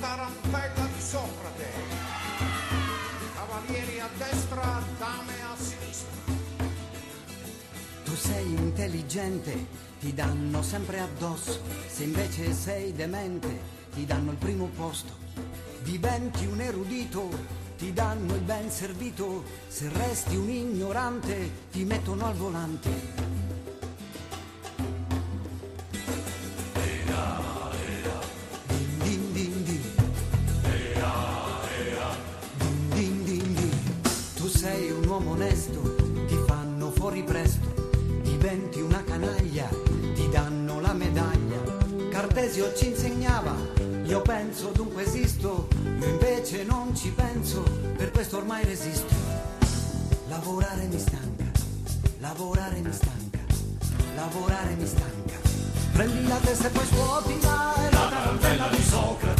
tarantella di Socrate. Cavalieri a destra, dame a sinistra. Tu sei intelligente, ti danno sempre addosso, se invece sei demente, ti danno il primo posto. Diventi un erudito, ti danno il ben servito, se resti un ignorante, ti mettono al volante. Ci insegnava, io penso dunque esisto, io invece non ci penso, per questo ormai resisto. Lavorare mi stanca, lavorare mi stanca, lavorare mi stanca. Prendi la testa e poi scuotila, è la tarantella di Socrate.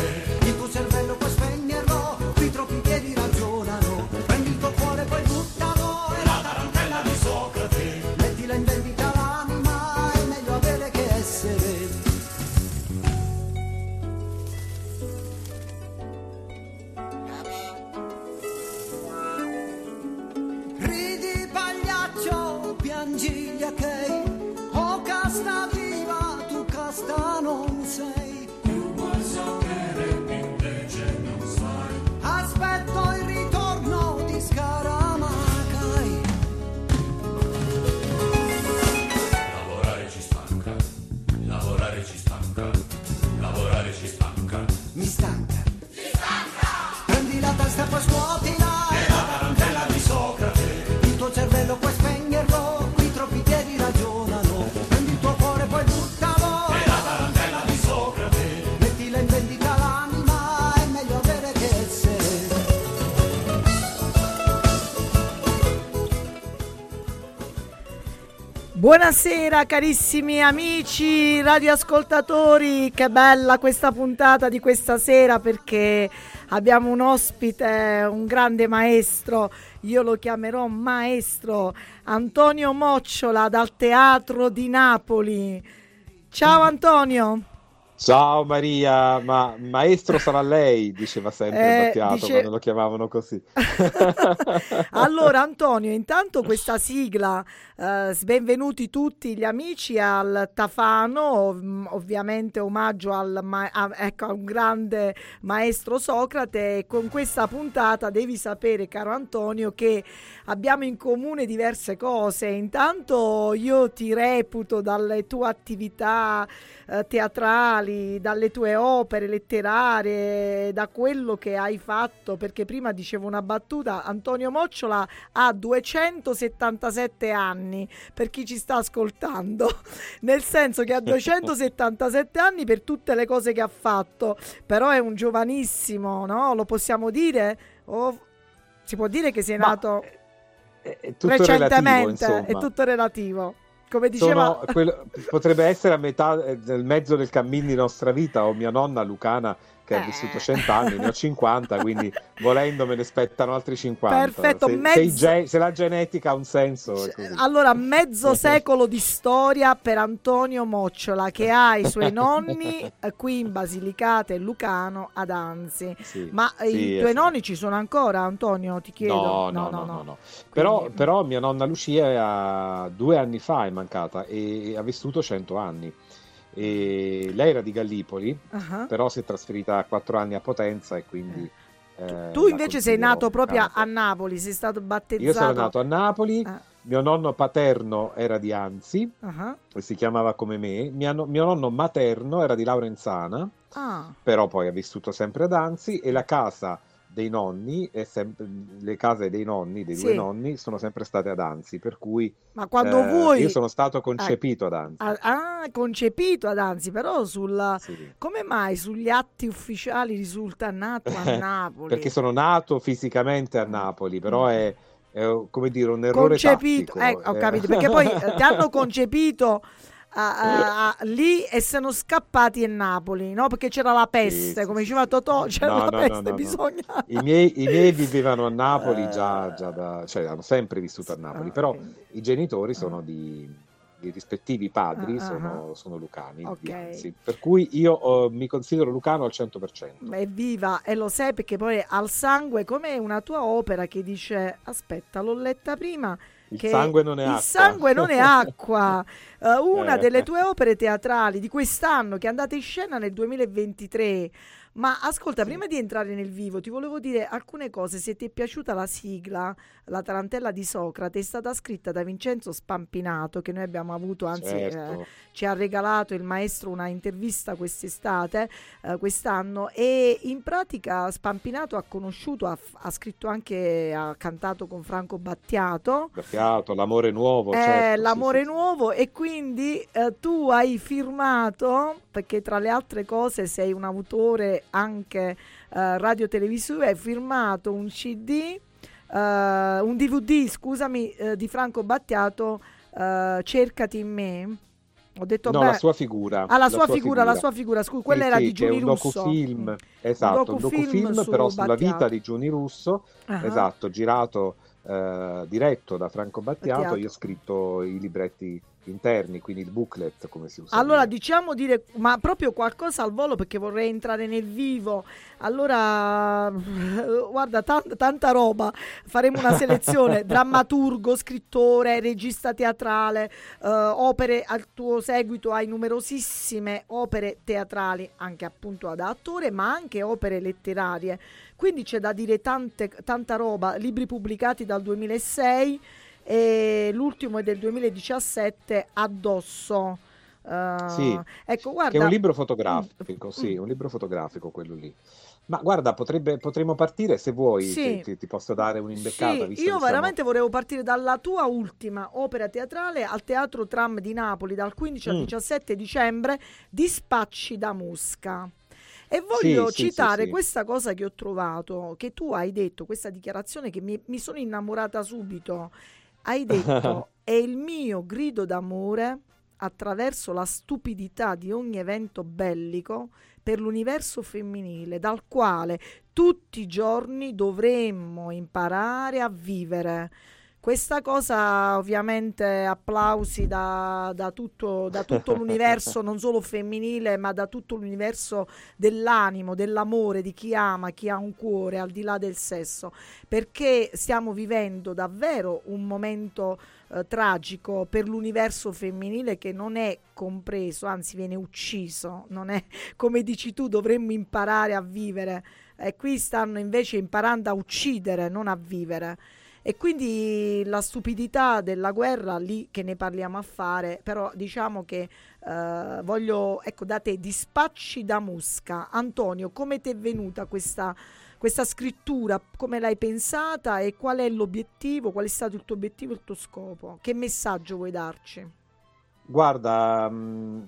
Buonasera carissimi amici radioascoltatori, che bella questa puntata di questa sera perché abbiamo un ospite, un grande maestro, io lo chiamerò maestro Antonio Mocciola dal Teatro di Napoli. Ciao Antonio. Ciao Maria, ma maestro sarà lei, diceva sempre Eh, Battiato dice- quando lo chiamavano così. Allora Antonio, intanto questa sigla, eh, benvenuti tutti gli amici al Tafano, ov- ovviamente omaggio al ma- a, ecco, a un grande maestro Socrate e con questa puntata devi sapere caro Antonio che abbiamo in comune diverse cose. Intanto io ti reputo dalle tue attività eh, teatrali, dalle tue opere letterarie, da quello che hai fatto, perché prima dicevo una battuta, Antonio Mocciola ha 277 anni, per chi ci sta ascoltando, nel senso che ha 277 anni per tutte le cose che ha fatto, però è un giovanissimo, no? Lo possiamo dire? O si può dire che sei Ma nato È, è tutto relativo, recentemente, è insomma. tutto relativo. Come diceva... Sono quello- potrebbe essere a metà eh, nel mezzo del cammin di nostra vita, o mia nonna Lucana che ha Eh. vissuto 100 anni, ne ho 50, quindi volendo me ne spettano altri 50. Perfetto, se, mezzo- se ge- se la genetica ha un senso. Allora, mezzo secolo di storia per Antonio Mocciola che ha i suoi nonni eh, qui in Basilicata e Lucano ad Anzi. Sì, Ma eh, sì, i tuoi sì. nonni ci sono ancora, Antonio? Ti chiedo. No, no, no, no, no. Però, Quindi- però mia nonna Lucia due anni fa è mancata e ha vissuto 100 anni. E lei era di Gallipoli, Ah. però si è trasferita a 4 anni a Potenza e quindi... eh, Tu la invece sei nato proprio a, Napoli, sei stato battezzato. Io sono nato a Napoli, Ah. mio nonno paterno era di Anzi e si chiamava come me, mia no- mio nonno materno era di Laurenzana, ah. però poi ha vissuto sempre ad Anzi e la casa dei nonni, è sempre, le case dei nonni, dei due Sì. nonni, sono sempre state ad Anzi, per cui Ma quando eh, vuoi... io sono stato concepito ad Anzi. Ah, ah, concepito ad Anzi, però sulla... Sì. Come mai sugli atti ufficiali risulta nato a Napoli? Perché sono nato fisicamente a Napoli, però Mm. è, è, come dire un errore concepito, tattico. ecco, ho eh. capito, perché poi eh, ti hanno concepito a- a- lì e sono scappati a Napoli, no? Perché c'era la peste, sì, come diceva. Totò, c'era No, la no, peste, no, bisogna... I miei, I miei vivevano a Napoli già, Eh, già da, cioè hanno sempre vissuto a Napoli, ah, però i genitori sono di, i rispettivi padri Ah, ah, sono, sono lucani, Ok. di Anzi. per cui io eh, mi considero lucano al 100%. Evviva, e lo sai perché poi al sangue, come una tua opera che dice, aspetta, l'ho letta prima, Il sangue non è il acqua. sangue non è acqua. Eh, una Eh. delle tue opere teatrali di quest'anno che è andata in scena nel 2023. Ma ascolta, Sì. prima di entrare nel vivo, ti volevo dire alcune cose. Se ti è piaciuta la sigla, La tarantella di Socrate, è stata scritta da Vincenzo Spampinato, che noi abbiamo avuto, anzi, eh, Certo. ci ha regalato il maestro una intervista quest'estate, eh, quest'anno, e in pratica Spampinato ha conosciuto, ha, ha scritto anche, ha cantato con Franco Battiato. Perpiato, l'amore nuovo, Eh, certo, l'amore sì, sì. nuovo e quindi eh, tu hai firmato perché tra le altre cose sei un autore anche eh, radio televisivo hai firmato un cd eh, un dvd scusami eh, di Franco Battiato eh, cercati in me ho detto No, beh, la sua figura. ah, la sua figura, la sua figura, scusa, quella Sì, era sì, di che è Giuni un Russo. docufilm, Mm. esatto, un docufilm docufilm su però sulla Battiato. vita di Giuni Russo, Ah. esatto, girato, eh, diretto da Franco Battiato, Battiato. io ho scritto i libretti interni, quindi il booklet, come si usa Allora dire. diciamo dire, ma proprio qualcosa al volo perché vorrei entrare nel vivo. Allora, guarda, tan- tanta roba. Faremo una selezione: drammaturgo, scrittore, regista teatrale, eh, opere al tuo seguito. Hai numerosissime opere teatrali, anche appunto ad attore, ma anche opere letterarie. Quindi c'è da dire tante, tanta roba. Libri pubblicati dal 2006 e l'ultimo è del 2017 addosso. Eh, Sì, ecco, che guarda, è un libro fotografico, Mm, sì, un libro fotografico quello lì. Ma guarda, potrebbe, potremmo partire se vuoi, Sì. ti, ti- posso dare un'imbeccata, Sì, io che siamo- veramente volevo partire dalla tua ultima opera teatrale al Teatro Tram di Napoli dal 15 al Mm. 17 dicembre, Dispacci da Mosca. E voglio sì, citare sì. questa cosa che ho trovato, che tu hai detto, questa dichiarazione che mi, mi sono innamorata subito. Hai detto, è il mio grido d'amore attraverso la stupidità di ogni evento bellico per l'universo femminile, dal quale tutti i giorni dovremmo imparare a vivere. Questa cosa ovviamente applausi da, da tutto, da tutto l'universo, non solo femminile, ma da tutto l'universo dell'animo, dell'amore, di chi ama, chi ha un cuore al di là del sesso, perché stiamo vivendo davvero un momento eh, tragico per l'universo femminile che non è compreso, anzi viene ucciso, non è come dici tu, dovremmo imparare a vivere. E qui stanno invece imparando a uccidere, non a vivere. E quindi la stupidità della guerra, lì che ne parliamo a fare, però diciamo che eh, voglio, ecco, da te, dispacci da Mosca. Antonio, come ti è venuta questa, questa scrittura? Come l'hai pensata e qual è l'obiettivo? Qual è stato il tuo obiettivo, il tuo scopo? Che messaggio vuoi darci? Guarda,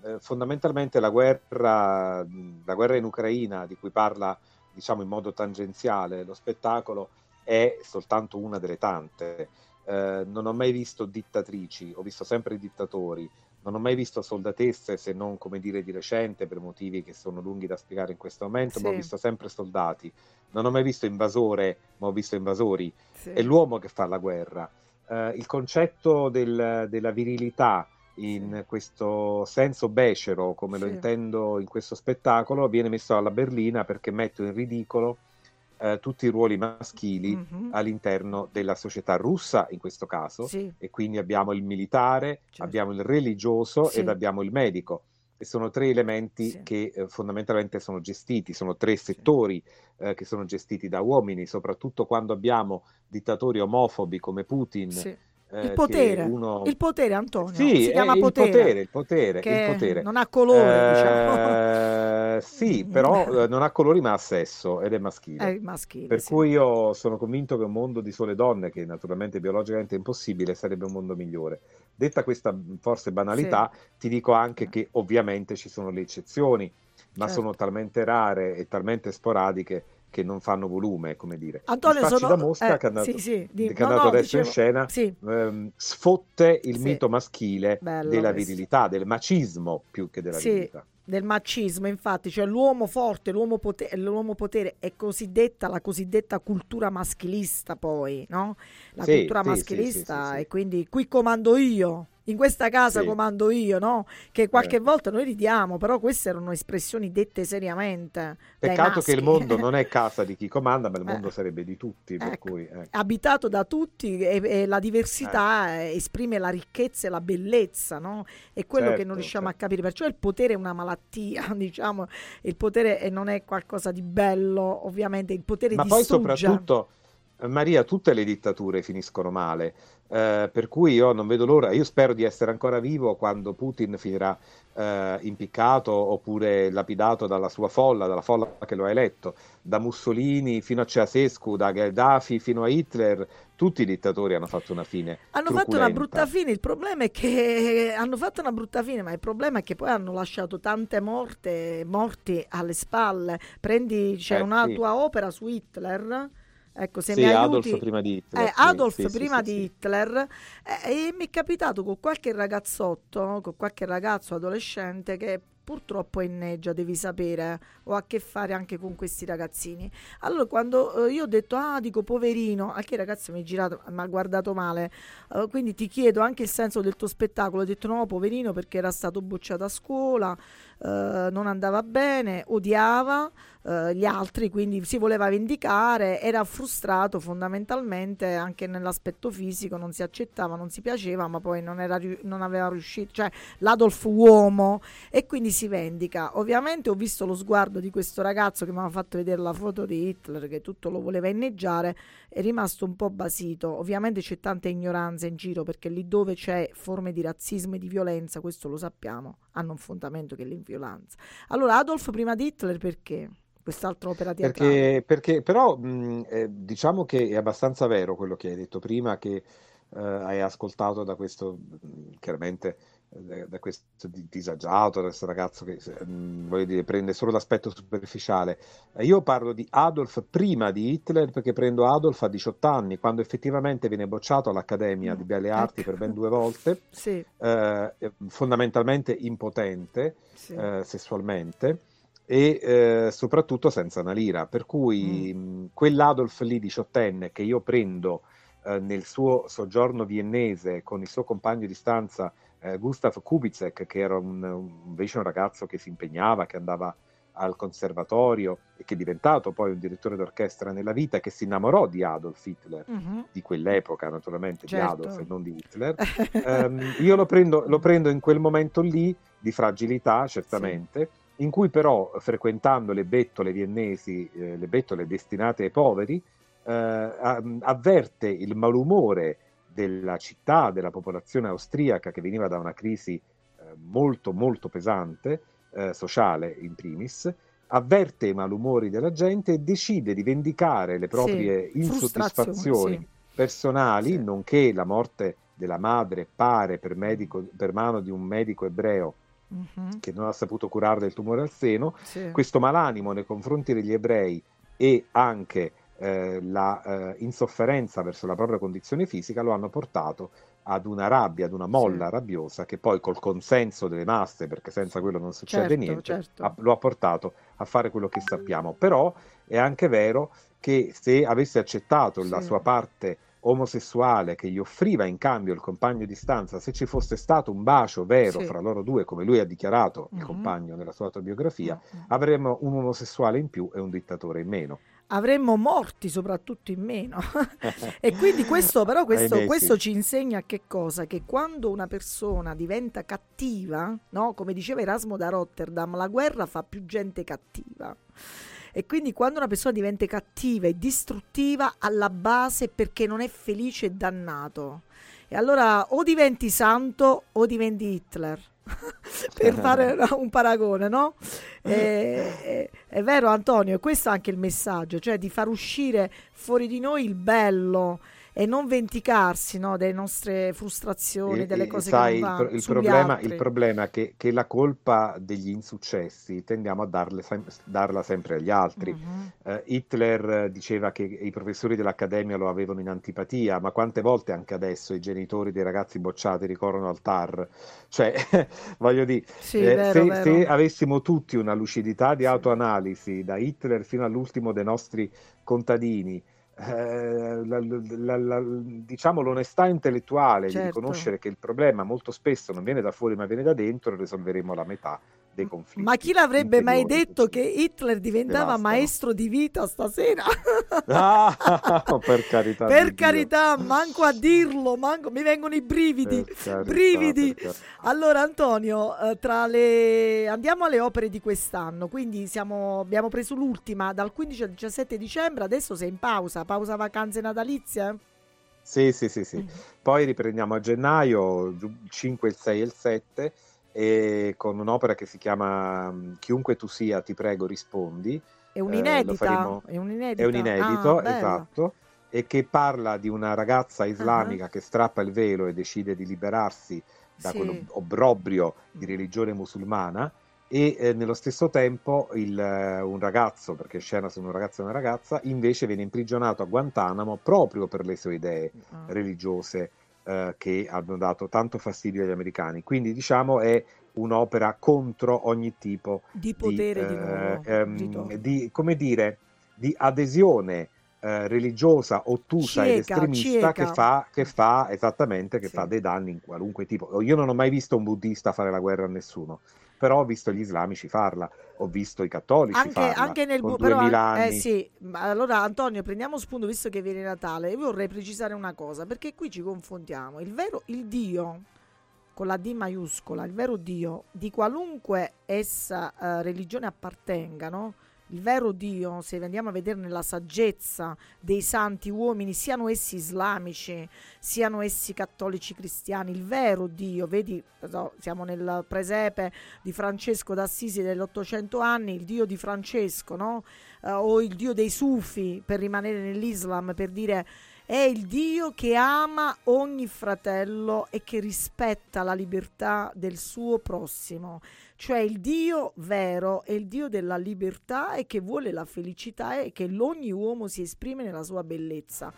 eh, fondamentalmente la guerra, la guerra in Ucraina, di cui parla, diciamo, in modo tangenziale lo spettacolo, è soltanto una delle tante. Eh, non ho mai visto dittatrici, ho visto sempre dittatori, non ho mai visto soldatesse, se non, come dire, di recente, per motivi che sono lunghi da spiegare in questo momento, ma ho Sì. visto sempre soldati. Non ho mai visto invasore, ma ho visto invasori. Sì. È l'uomo che fa la guerra. Eh, il concetto del- della virilità in questo senso becero, come lo Sì. intendo in questo spettacolo, viene messo alla berlina perché metto in ridicolo eh, tutti i ruoli maschili Mhm. all'interno della società russa, in questo caso, Sì. e quindi abbiamo il militare, Certo. abbiamo il religioso Sì. ed abbiamo il medico. E sono tre elementi Sì. che eh, fondamentalmente sono gestiti, sono tre settori eh, che sono gestiti da uomini, soprattutto quando abbiamo dittatori omofobi come Putin, eh, il potere, uno... il potere Antonio, Sì, si chiama il potere, potere, il potere, il potere. non ha colore, Eh, sì, però eh, non ha colori ma ha sesso ed è maschile. È il maschile, Per sì. cui io sono convinto che un mondo di sole donne, che naturalmente biologicamente è impossibile, sarebbe un mondo migliore. Detta questa mh, forse banalità, ti dico anche che ovviamente ci sono le eccezioni, ma Certo. sono talmente rare e talmente sporadiche che non fanno volume, come dire. Antonio sono da Mosca, eh, che è andato, sì, sì, che è no, andato no, adesso in dicevo- scena, sì. ehm, sfotte il Sì. mito maschile Bello della questo. virilità, del macismo più che della Sì, virilità. Del macismo, infatti, cioè l'uomo forte, l'uomo, pote- l'uomo potere è cosiddetta la cosiddetta cultura maschilista, poi, no? La Sì, cultura sì, maschilista sì. e quindi qui comando io. In questa casa Sì. comando io, no? Che qualche Eh. volta noi ridiamo, però queste erano espressioni dette seriamente. Peccato che il mondo non è casa di chi comanda, ma il Eh. mondo sarebbe di tutti, per Ecco. cui... eh. abitato da tutti e, e la diversità eh, esprime la ricchezza e la bellezza, no? È quello che Certo, non riusciamo a certo. capire. Perciò il potere è una malattia, diciamo. Il potere eh, non è qualcosa di bello, ovviamente. Il potere Ma poi distrugge. soprattutto, eh, Maria, tutte le dittature finiscono male, eh, per cui io non vedo l'ora, io spero di essere ancora vivo quando Putin finirà eh, impiccato oppure lapidato dalla sua folla, dalla folla che lo ha eletto, da Mussolini fino a Ceausescu, da Gheddafi fino a Hitler, tutti i dittatori hanno fatto una fine Hanno fatto una truculenta. brutta fine, il problema è che hanno fatto una brutta fine, ma il problema è che poi hanno lasciato tante morte, morti alle spalle. Prendi, c'è Eh, una sì. tua opera su Hitler, ecco se Sì, mi Adolf aiuti. prima di Hitler, Eh, Adolf sì, prima sì, di. Hitler eh, e mi è capitato con qualche ragazzotto, con qualche ragazzo adolescente che purtroppo inneggia, devi sapere, ho a che fare anche con questi ragazzini. Allora quando eh, io ho detto, ah dico poverino, anche il ragazzo mi ha girato, mi ha guardato male, eh, quindi ti chiedo anche il senso del tuo spettacolo, ho detto no poverino perché era stato bocciato a scuola, eh, non andava bene, odiava eh, gli altri, quindi si voleva vendicare, era frustrato fondamentalmente anche nell'aspetto fisico, non si accettava, non si piaceva, ma poi non, era, non aveva riuscito, cioè l'Adolf uomo e quindi si vendica. Ovviamente ho visto lo sguardo di questo ragazzo che mi aveva fatto vedere la foto di Hitler, che tutto lo voleva inneggiare, è rimasto un po' basito. Ovviamente c'è tanta ignoranza in giro perché lì dove c'è forme di razzismo e di violenza, questo lo sappiamo, hanno un fondamento che è l'inviolenza. Allora Adolf prima di Hitler perché? Quest'altra opera teatrale. Perché, perché però mh, eh, diciamo che è abbastanza vero quello che hai detto prima, che eh, hai ascoltato da questo, chiaramente, eh, da questo di- disagiato, da questo ragazzo che mh, voglio dire, prende solo l'aspetto superficiale. Eh, Io parlo di Adolf prima di Hitler perché prendo Adolf a 18 anni, quando effettivamente viene bocciato all'Accademia Mm, di Belle Arti ecco. per ben due volte, Sì, eh, fondamentalmente impotente sì. eh, sessualmente e eh, soprattutto senza una lira. Per cui Mm. quell'Adolf lì diciottenne che io prendo eh, nel suo soggiorno viennese con il suo compagno di stanza eh, Gustav Kubizek, che era un, un- invece un ragazzo che si impegnava, che andava al conservatorio e che è diventato poi un direttore d'orchestra nella vita, che si innamorò di Adolf Hitler, Mhm. di quell'epoca naturalmente, Certo. di Adolf e non di Hitler. Ehm, io lo prendo, lo prendo in quel momento lì di fragilità, certamente, in cui però frequentando le bettole viennesi, eh, le bettole destinate ai poveri, eh, avverte il malumore della città, della popolazione austriaca che veniva da una crisi eh, molto molto pesante, eh, sociale in primis, avverte i malumori della gente e decide di vendicare le proprie Sì, insoddisfazioni sì. personali, Sì. nonché la morte della madre pare per, medico- per mano di un medico ebreo Mhm. che non ha saputo curare del tumore al seno, Sì. questo malanimo nei confronti degli ebrei e anche eh, la eh, insofferenza verso la propria condizione fisica lo hanno portato ad una rabbia, ad una molla Sì. rabbiosa che poi col consenso delle masse, perché senza quello non succede Certo, niente, certo. ha- lo ha portato a fare quello che sappiamo. Però è anche vero che se avesse accettato la Sì. sua parte omosessuale che gli offriva in cambio il compagno di stanza, se ci fosse stato un bacio vero Sì. fra loro due, come lui ha dichiarato, il Mhm. compagno nella sua autobiografia, Mhm. avremmo un omosessuale in più e un dittatore in meno. Avremmo morti soprattutto in meno. e quindi questo, però, questo, questo ci insegna che cosa? Che quando una persona diventa cattiva, no? come diceva Erasmo da Rotterdam, la guerra fa più gente cattiva. E quindi quando una persona diventa cattiva e distruttiva, alla base è perché non è felice e dannato. E allora o diventi santo o diventi Hitler. per fare un paragone, no? E, è, è vero Antonio, questo è anche il messaggio, cioè di far uscire fuori di noi il bello, e non venticarsi no, delle nostre frustrazioni, delle cose sai, che il, non pro- il problema, il altri. problema è che, che la colpa degli insuccessi tendiamo a darle darla sempre agli altri. Mhm. Eh, Hitler diceva che i professori dell'accademia lo avevano in antipatia, ma quante volte anche adesso i genitori dei ragazzi bocciati ricorrono al TAR? Cioè, voglio dire, Sì, eh, vero, se, vero. se avessimo tutti una lucidità di Sì. autoanalisi, da Hitler fino all'ultimo dei nostri contadini, eh, la- la- la- diciamo l'onestà intellettuale di Certo. riconoscere che il problema molto spesso non viene da fuori ma viene da dentro, risolveremo la metà dei conflitti. Ma chi l'avrebbe mai detto che Hitler diventava devastano. maestro di vita stasera? Ah, per carità per Dio. carità, manco a dirlo, manco- mi vengono i brividi. Carità, brividi. Allora Antonio, eh, tra le... andiamo alle opere di quest'anno, quindi siamo... abbiamo preso l'ultima dal 15 al 17 dicembre, adesso sei in pausa, pausa vacanze natalizie? Sì, sì, sì, Mm. sì. Poi riprendiamo a gennaio, giu- il 5, il 6 e il 7, e con un'opera che si chiama Chiunque tu sia, ti prego, rispondi. È Eh, un'inedita? faremo- È un'inedita? È un inedito, Ah, esatto, e che parla di una Ah. ragazza islamica che strappa il velo e decide di liberarsi da Sì. quell'obbrobrio di religione musulmana e eh, nello stesso tempo il, eh, un ragazzo, perché scena sono un ragazzo e una ragazza, invece viene imprigionato a Guantanamo proprio per le sue idee Ah. religiose eh, che hanno dato tanto fastidio agli americani. Quindi diciamo è un'opera contro ogni tipo Di potere di, eh, ehm, Gito. di, come dire, di adesione eh, religiosa ottusa ed Cieca, estremista che fa, che fa esattamente che Sì. fa dei danni in qualunque tipo. Io non ho mai visto un buddista fare la guerra a nessuno, però ho visto gli islamici farla, ho visto i cattolici Anche, farla anche nel bu- però, 2000 an- eh, sì, ma allora Antonio prendiamo spunto visto che viene Natale io vorrei precisare una cosa perché qui ci confondiamo il vero il Dio con la D maiuscola il vero Dio di qualunque essa eh, religione appartenga no? Il vero Dio se andiamo a vedere nella saggezza dei santi uomini siano essi islamici siano essi cattolici cristiani il vero Dio vedi siamo nel presepe di Francesco d'Assisi dell'800 anni, il dio di Francesco, no? Eh, o il dio dei Sufi, per rimanere nell'Islam, per dire è il dio che ama ogni fratello e che rispetta la libertà del suo prossimo. Cioè il Dio vero è il Dio della libertà e che vuole la felicità e che ogni uomo si esprime nella sua bellezza.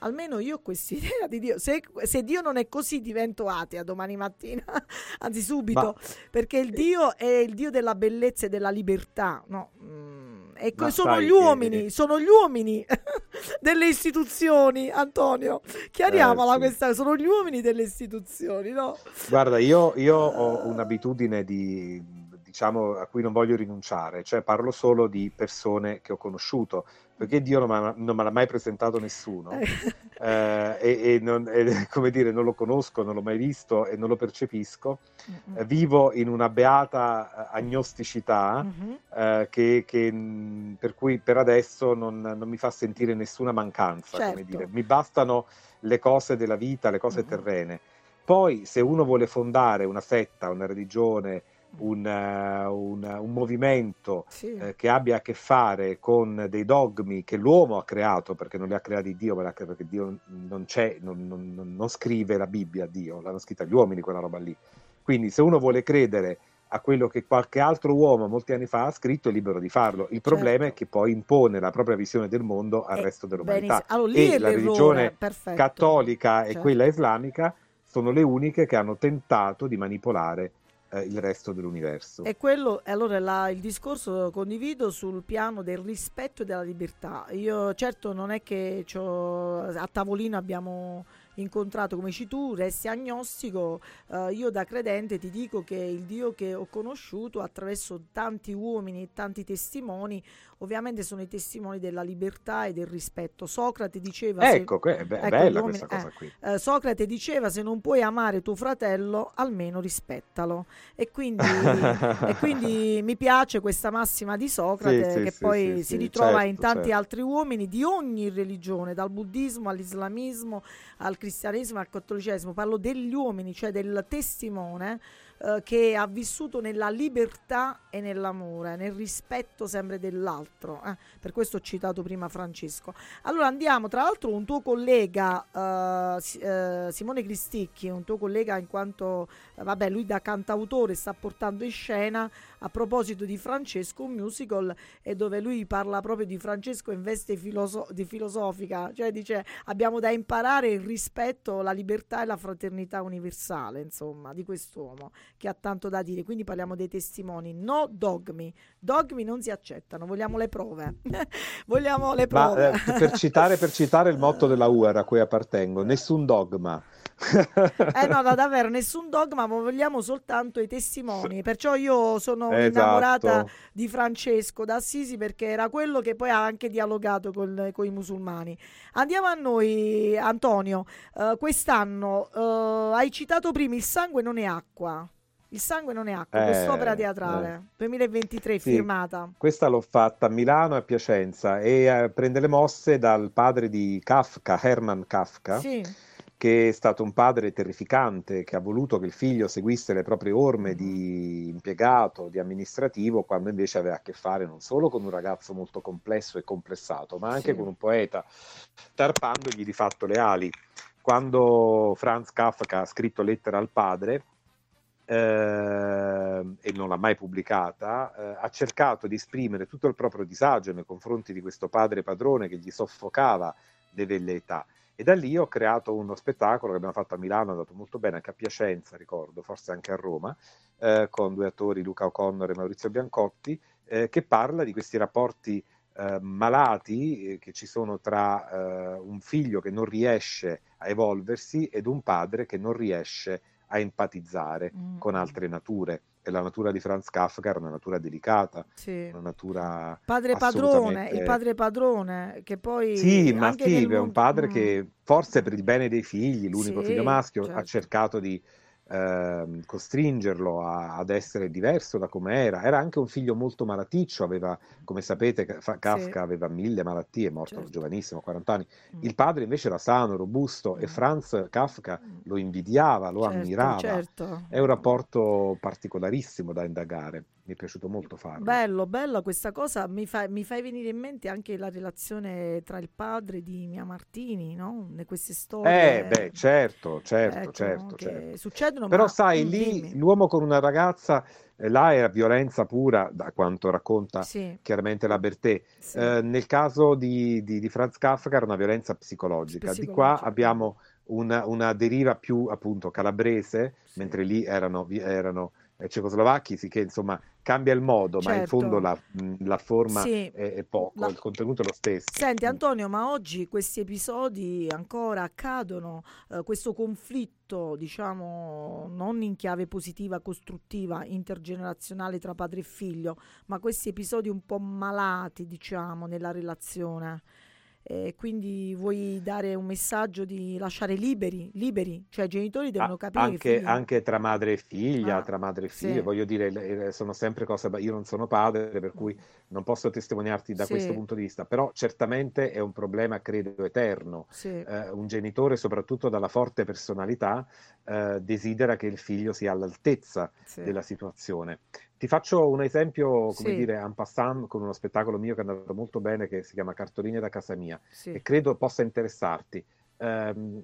Almeno io ho questa idea di Dio. Se, se Dio non è così, divento atea domani mattina, anzi subito, Ma- perché il Dio è il Dio della bellezza e della libertà. No? Mm, e Ma sono gli che- uomini, sono gli uomini delle istituzioni, Antonio. Chiariamola Eh, sì. questa, sono gli uomini delle istituzioni, no? Guarda, io, io ho un'abitudine di, diciamo, a cui non voglio rinunciare, cioè parlo solo di persone che ho conosciuto, perché Dio non, m'ha- non me l'ha mai presentato nessuno eh, e, e non, e, come dire, non lo conosco, non l'ho mai visto e non lo percepisco. Eh, vivo in una beata eh, agnosticità Mhm. eh, che, che, mh, per cui per adesso non, non mi fa sentire nessuna mancanza, Certo. Mi bastano le cose della vita, le cose Mhm. terrene. Poi, se uno vuole fondare una setta, una religione, un, eh, un- un movimento Sì. eh, che abbia a che fare con dei dogmi che l'uomo ha creato, perché non li ha creati Dio, ma perché Dio non c'è, non, non- non- scrive la Bibbia Dio, l'hanno scritta gli uomini quella roba lì. Quindi se uno vuole credere a quello che qualche altro uomo molti anni fa ha scritto, è libero di farlo. Il problema Certo. è che poi impone la propria visione del mondo al Eh, resto dell'umanità. Allora, E la religione perfetto. cattolica e Certo. quella islamica sono le uniche che hanno tentato di manipolare eh, il resto dell'universo. E quello, allora la- il discorso condivido sul piano del rispetto della libertà. Io certo non è che a tavolino abbiamo incontrato come dici tu, resti agnostico, eh, io da credente ti dico che il Dio che ho conosciuto attraverso tanti uomini e tanti testimoni, ovviamente sono i testimoni della libertà e del rispetto. Socrate diceva... se- Ecco, è be- ecco, bella questa cosa qui. eh, Socrate diceva se non puoi amare tuo fratello almeno rispettalo e quindi, e quindi mi piace questa massima di Socrate Sì, che sì, poi sì, si ritrova certo, in tanti certo. altri uomini di ogni religione dal buddismo all'islamismo al cristianesimo al cattolicesimo, parlo degli uomini, cioè del testimone eh, che ha vissuto nella libertà e nell'amore, nel rispetto sempre dell'altro. Eh. Per questo ho citato prima Francesco. Allora andiamo, tra l'altro un tuo collega, eh, eh Simone Cristicchi, un tuo collega in quanto, eh, vabbè, lui da cantautore sta portando in scena a proposito di Francesco un musical e dove lui parla proprio di Francesco in veste filoso- di filosofica, cioè dice abbiamo da imparare il rispetto, la libertà e la fraternità universale, insomma, di quest'uomo che ha tanto da dire. Quindi parliamo dei testimoni, no dogmi. Dogmi non si accettano, vogliamo le prove. vogliamo le prove. Ma, eh, per, citare, per citare il motto della UR a cui appartengo, nessun dogma. eh no, no, davvero, nessun dogma, ma vogliamo soltanto i testimoni. Perciò io sono esatto. innamorata di Francesco d'Assisi perché era quello che poi ha anche dialogato con, con i musulmani. Andiamo a noi, Antonio. Uh, quest'anno uh, hai citato prima il sangue non è acqua. Il sangue non è acqua, eh, quest'opera teatrale eh. 2023 sì, firmata. Questa l'ho fatta a Milano e a Piacenza e eh, prende le mosse dal padre di Kafka, Hermann Kafka. Sì che è stato un padre terrificante, che ha voluto che il figlio seguisse le proprie orme di impiegato, di amministrativo, quando invece aveva a che fare non solo con un ragazzo molto complesso e complessato, ma anche sì. con un poeta, tarpandogli di fatto le ali. Quando Franz Kafka ha scritto lettera al padre, eh, e non l'ha mai pubblicata, eh, ha cercato di esprimere tutto il proprio disagio nei confronti di questo padre padrone che gli soffocava le velleità. E da lì ho creato uno spettacolo che abbiamo fatto a Milano, è andato molto bene, anche a Piacenza, ricordo, forse anche a Roma, eh, con due attori, Luca O'Connor e Maurizio Biancotti, eh, che parla di questi rapporti eh, malati eh, che ci sono tra eh, un figlio che non riesce a evolversi ed un padre che non riesce a empatizzare mm. con altre nature e la natura di Franz Kafka era una natura delicata, sì. una natura padre padrone, il padre padrone che poi Sì, ma sì, è un padre mm. che forse per il bene dei figli, l'unico sì, figlio maschio, certo. ha cercato di eh, costringerlo a, ad essere diverso da come era. Era anche un figlio molto malaticcio, aveva, come sapete, Kafka sì. aveva mille malattie, è morto certo. giovanissimo, 40 anni. Mm. Il padre invece era sano, robusto mm. e Franz Kafka mm. lo invidiava, lo certo, ammirava. Certo. È un rapporto particolarissimo da indagare mi è piaciuto molto farlo. Bello, bella questa cosa, mi, fa, mi fai venire in mente anche la relazione tra il padre di Mia Martini, no? Queste storie. Eh, beh, certo, certo, ecco, certo, certo. Succedono, Però ma... sai, lì dimmi. l'uomo con una ragazza, eh, là era violenza pura, da quanto racconta sì. chiaramente la Bertè. Sì. Eh, nel caso di, di, di, Franz Kafka era una violenza psicologica. psicologica. Di qua abbiamo una, una, deriva più appunto calabrese, sì. mentre lì erano, erano cecoslovacchi, sì che insomma cambia il modo, certo. ma in fondo certo. la, la forma sì. è, è, poco, la... il contenuto è lo stesso. Senti Antonio, ma oggi questi episodi ancora accadono, eh, questo conflitto, diciamo, non in chiave positiva, costruttiva, intergenerazionale tra padre e figlio, ma questi episodi un po' malati, diciamo, nella relazione. Eh, quindi vuoi dare un messaggio di lasciare liberi, liberi, cioè i genitori devono capire anche, anche tra madre e figlia, ah, tra madre e figlia, sì. voglio dire, sono sempre cose, io non sono padre, per cui non posso testimoniarti da sì. questo punto di vista, però certamente è un problema, credo, eterno. Sì. Eh, un genitore, soprattutto dalla forte personalità, eh, desidera che il figlio sia all'altezza della situazione. Ti faccio un esempio, come sì. dire, en passant, con uno spettacolo mio che è andato molto bene, che si chiama Cartoline da casa mia, sì. e credo possa interessarti. Um,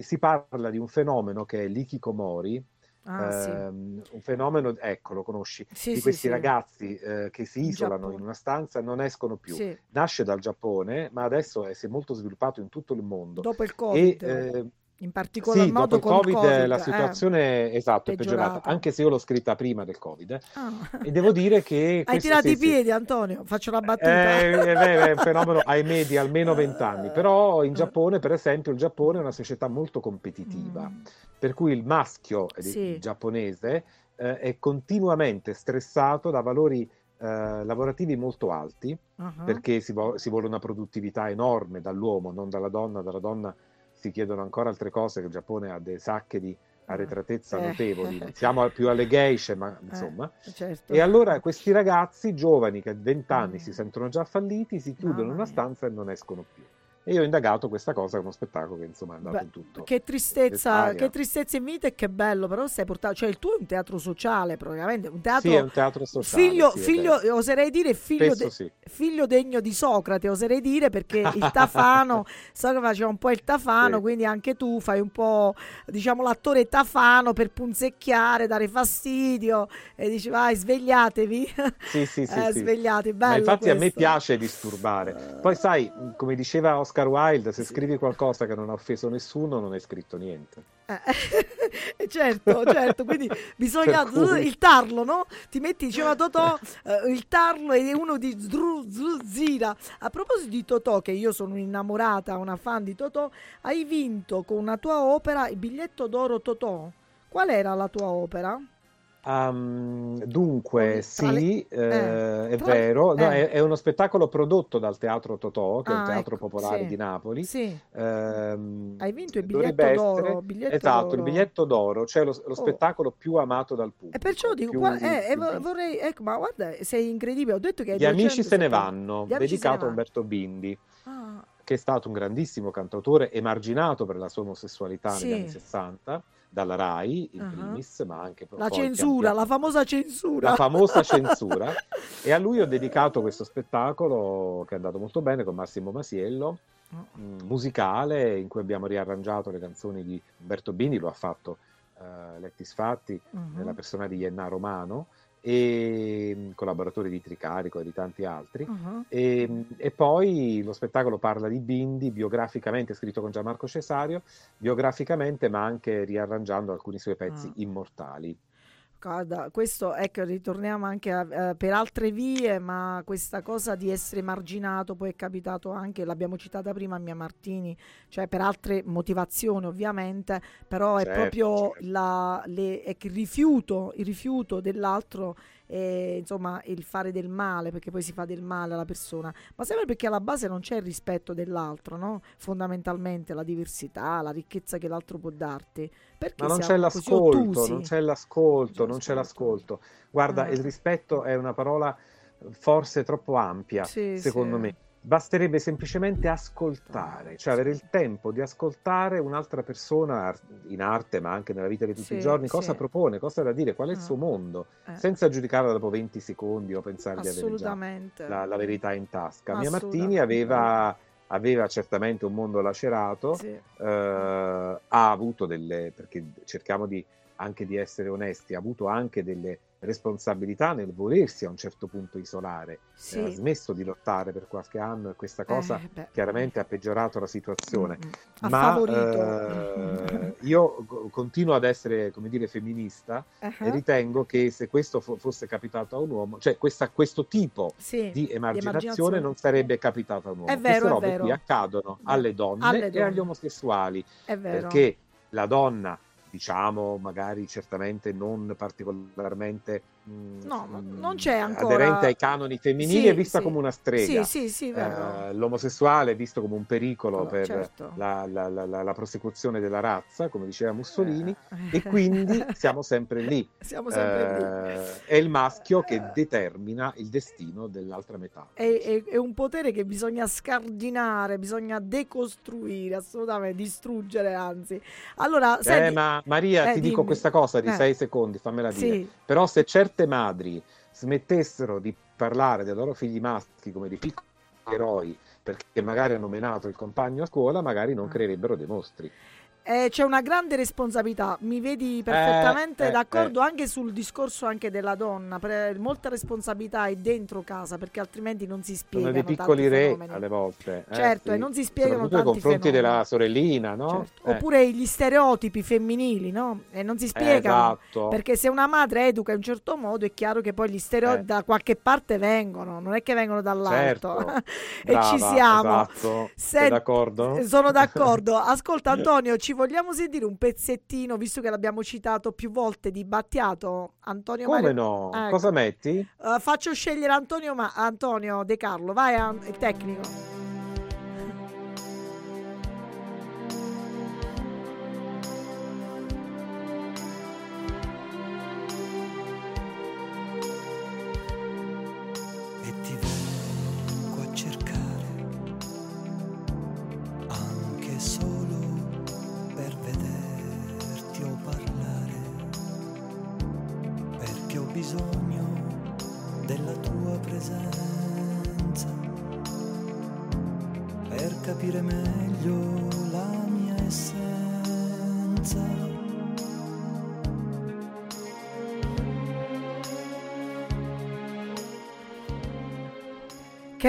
si parla di un fenomeno che è l'ikikomori, Ah, um, sì. un fenomeno, ecco, lo conosci, sì, di questi sì, ragazzi eh, che si isolano in, in, una stanza e non escono più. Nasce dal Giappone, ma adesso è, si è molto sviluppato in tutto il mondo. Dopo il Covid. E, eh, in particolar sì, modo dopo il COVID, COVID, la eh, situazione eh, esatto, è peggiorata, anche se io l'ho scritta prima del Covid. Eh. Ah. E devo dire che... Hai tirato sì, i piedi, sì. Antonio, faccio la battuta. Eh, è, un fenomeno, ahimè, di almeno vent'anni. Però in Giappone, per esempio, il Giappone è una società molto competitiva, mm. per cui il maschio sì. giapponese eh, è continuamente stressato da valori eh, lavorativi molto alti, uh-huh. perché si, vo- si vuole una produttività enorme dall'uomo, non dalla donna, dalla donna si chiedono ancora altre cose, che il Giappone ha delle sacche di arretratezza eh. notevoli, siamo più alle geishe, ma eh, insomma. Eh, certo. E allora questi ragazzi giovani che a 20 anni mm. si sentono già falliti, si chiudono in una stanza e non escono più. E io ho indagato questa cosa con uno spettacolo che insomma è andato Beh, in tutto. Che tristezza, che tristezza in vita e che bello, però stai portando, cioè il tuo è un teatro sociale, praticamente, un teatro, Sì, è un teatro sociale. figlio, sì, figlio oserei dire figlio, de- sì. figlio degno di Socrate, oserei dire perché il Tafano, so che faceva un po' il Tafano, Sì. quindi anche tu fai un po', diciamo, l'attore Tafano per punzecchiare, dare fastidio e dici vai svegliatevi, Sì, sì, sì, Eh, svegliatevi, Ma bello infatti a me questo. piace disturbare. Poi sai, come diceva Oscar Wilde, se scrivi qualcosa che non ha offeso nessuno, non hai scritto niente. Eh, certo, certo, quindi bisogna cui- il tarlo, no? Ti metti, diceva Totò, eh, il tarlo e uno di zira. A proposito di Totò, che io sono innamorata, una fan di Totò, hai vinto con una tua opera il biglietto d'oro Totò. Qual era la tua opera? Um, dunque, Tra le- sì, eh, eh, è vero, No, eh. è, è uno spettacolo prodotto dal Teatro Totò, che è Ah, un teatro ecco, popolare sì. di Napoli. Sì, Ehm, hai vinto il biglietto d'oro. essere- biglietto esatto, d'oro. il biglietto d'oro, cioè lo, lo Oh. spettacolo più amato dal pubblico. E perciò dico, più- qua- eh, eh, più visto. vorrei, ecco, ma guarda, sei incredibile. Ho detto che Gli amici se ne 270 vanno, dedicato a. Umberto Bindi, Ah, che è stato un grandissimo cantautore, emarginato per la sua omosessualità Sì. negli anni 60, dalla RAI in Ah. primis, ma anche la censura, pian la famosa censura. la famosa censura e a lui ho dedicato questo spettacolo che è andato molto bene con Massimo Masiello mh, musicale in cui abbiamo riarrangiato le canzoni di Umberto Bini lo ha fatto eh, Letti Sfatti Mhm. nella persona di Ienna Romano e mh, collaboratori di Tricarico e di tanti altri Mhm. e, e poi lo spettacolo parla di Bindi biograficamente, scritto con Gianmarco Cesario, biograficamente ma anche riarrangiando alcuni suoi pezzi Ah. immortali. Guarda, questo ecco, ritorniamo anche a- eh, per altre vie, ma questa cosa di essere marginato poi è capitato anche, l'abbiamo citata prima, a Mia Martini, cioè per altre motivazioni ovviamente, però è Certo, proprio certo. la- le- è il rifiuto, il rifiuto dell'altro e insomma il fare del male, perché poi si fa del male alla persona, ma sempre perché alla base non c'è il rispetto dell'altro, no? Fondamentalmente la diversità, la ricchezza che l'altro può darti. Perché Ma non c'è l'ascolto, non c'è l'ascolto, non c'è l'ascolto. l'ascolto. Guarda, Ah. il rispetto è una parola forse troppo ampia, Sì, secondo sì. me. Basterebbe semplicemente ascoltare, cioè avere il tempo di ascoltare un'altra persona in arte, ma anche nella vita di tutti Sì, i giorni, cosa sì. propone, cosa ha da dire, qual è il Ah. suo mondo, Eh. senza giudicarla dopo 20 secondi o pensare di avere già la, la verità in tasca. Mia Martini aveva, aveva certamente un mondo lacerato, Sì. eh, ha avuto delle, perché cerchiamo di, anche di essere onesti, ha avuto anche delle responsabilità nel volersi a un certo punto isolare, Sì. ha smesso di lottare per qualche anno e questa cosa Eh, chiaramente ha peggiorato la situazione. Mm, mm. Ha Ma favorito. eh, io co- continuo ad essere, come dire, femminista Eh, e ritengo che se questo fo- fosse capitato a un uomo, cioè questa- questo tipo sì. di emarginazione emarginazione. non sarebbe capitato a un uomo. È vero, Queste robe qui accadono alle donne, Alle e donne. agli omosessuali, perché la donna, diciamo, magari certamente non particolarmente No, ma mh, non c'è ancora- aderente ai canoni femminili Sì, è vista sì. come una strega. Sì, sì. Eh, l'omosessuale è visto come un pericolo Allora, per certo. la, la- la- la- la prosecuzione della razza, come diceva Mussolini, Eh. e quindi siamo sempre lì. Siamo sempre lì. Eh, è il maschio che determina il destino dell'altra metà. È, è- è un potere che bisogna scardinare, bisogna decostruire, assolutamente, distruggere, anzi. Allora, Eh, senti, ma Maria, eh, ti dico dimmi. questa cosa di Eh. sei secondi, fammela dire. Però se certe madri smettessero di parlare dei loro figli maschi come di piccoli eroi perché magari hanno menato il compagno a scuola, magari non Ah. creerebbero dei mostri. Eh, c'è una grande responsabilità, mi vedi perfettamente eh, d'accordo anche sul discorso anche della donna, pre- molta responsabilità è dentro casa perché altrimenti non si Sono spiegano dei tanti piccoli re fenomeni. alle volte. eh, Certo, sì. e non si spiegano nei tanti confronti fenomeni. della sorellina, no? Certo. Eh, Oppure gli stereotipi femminili, no? E non si eh, spiegano. esatto. Perché se una madre educa in un certo modo è chiaro che poi gli stereotipi Eh. da qualche parte vengono, non è che vengono dall'alto. Certo. e ci Brava, siamo. Esatto. Sent- Sei d'accordo? Sono d'accordo. Ascolta Antonio, ci vogliamo sentire un pezzettino, visto che l'abbiamo citato più volte di Battiato? Antonio Come Mario- no? Ecco. Cosa metti? Eh, faccio scegliere Antonio, ma Antonio De Carlo, vai An- il tecnico.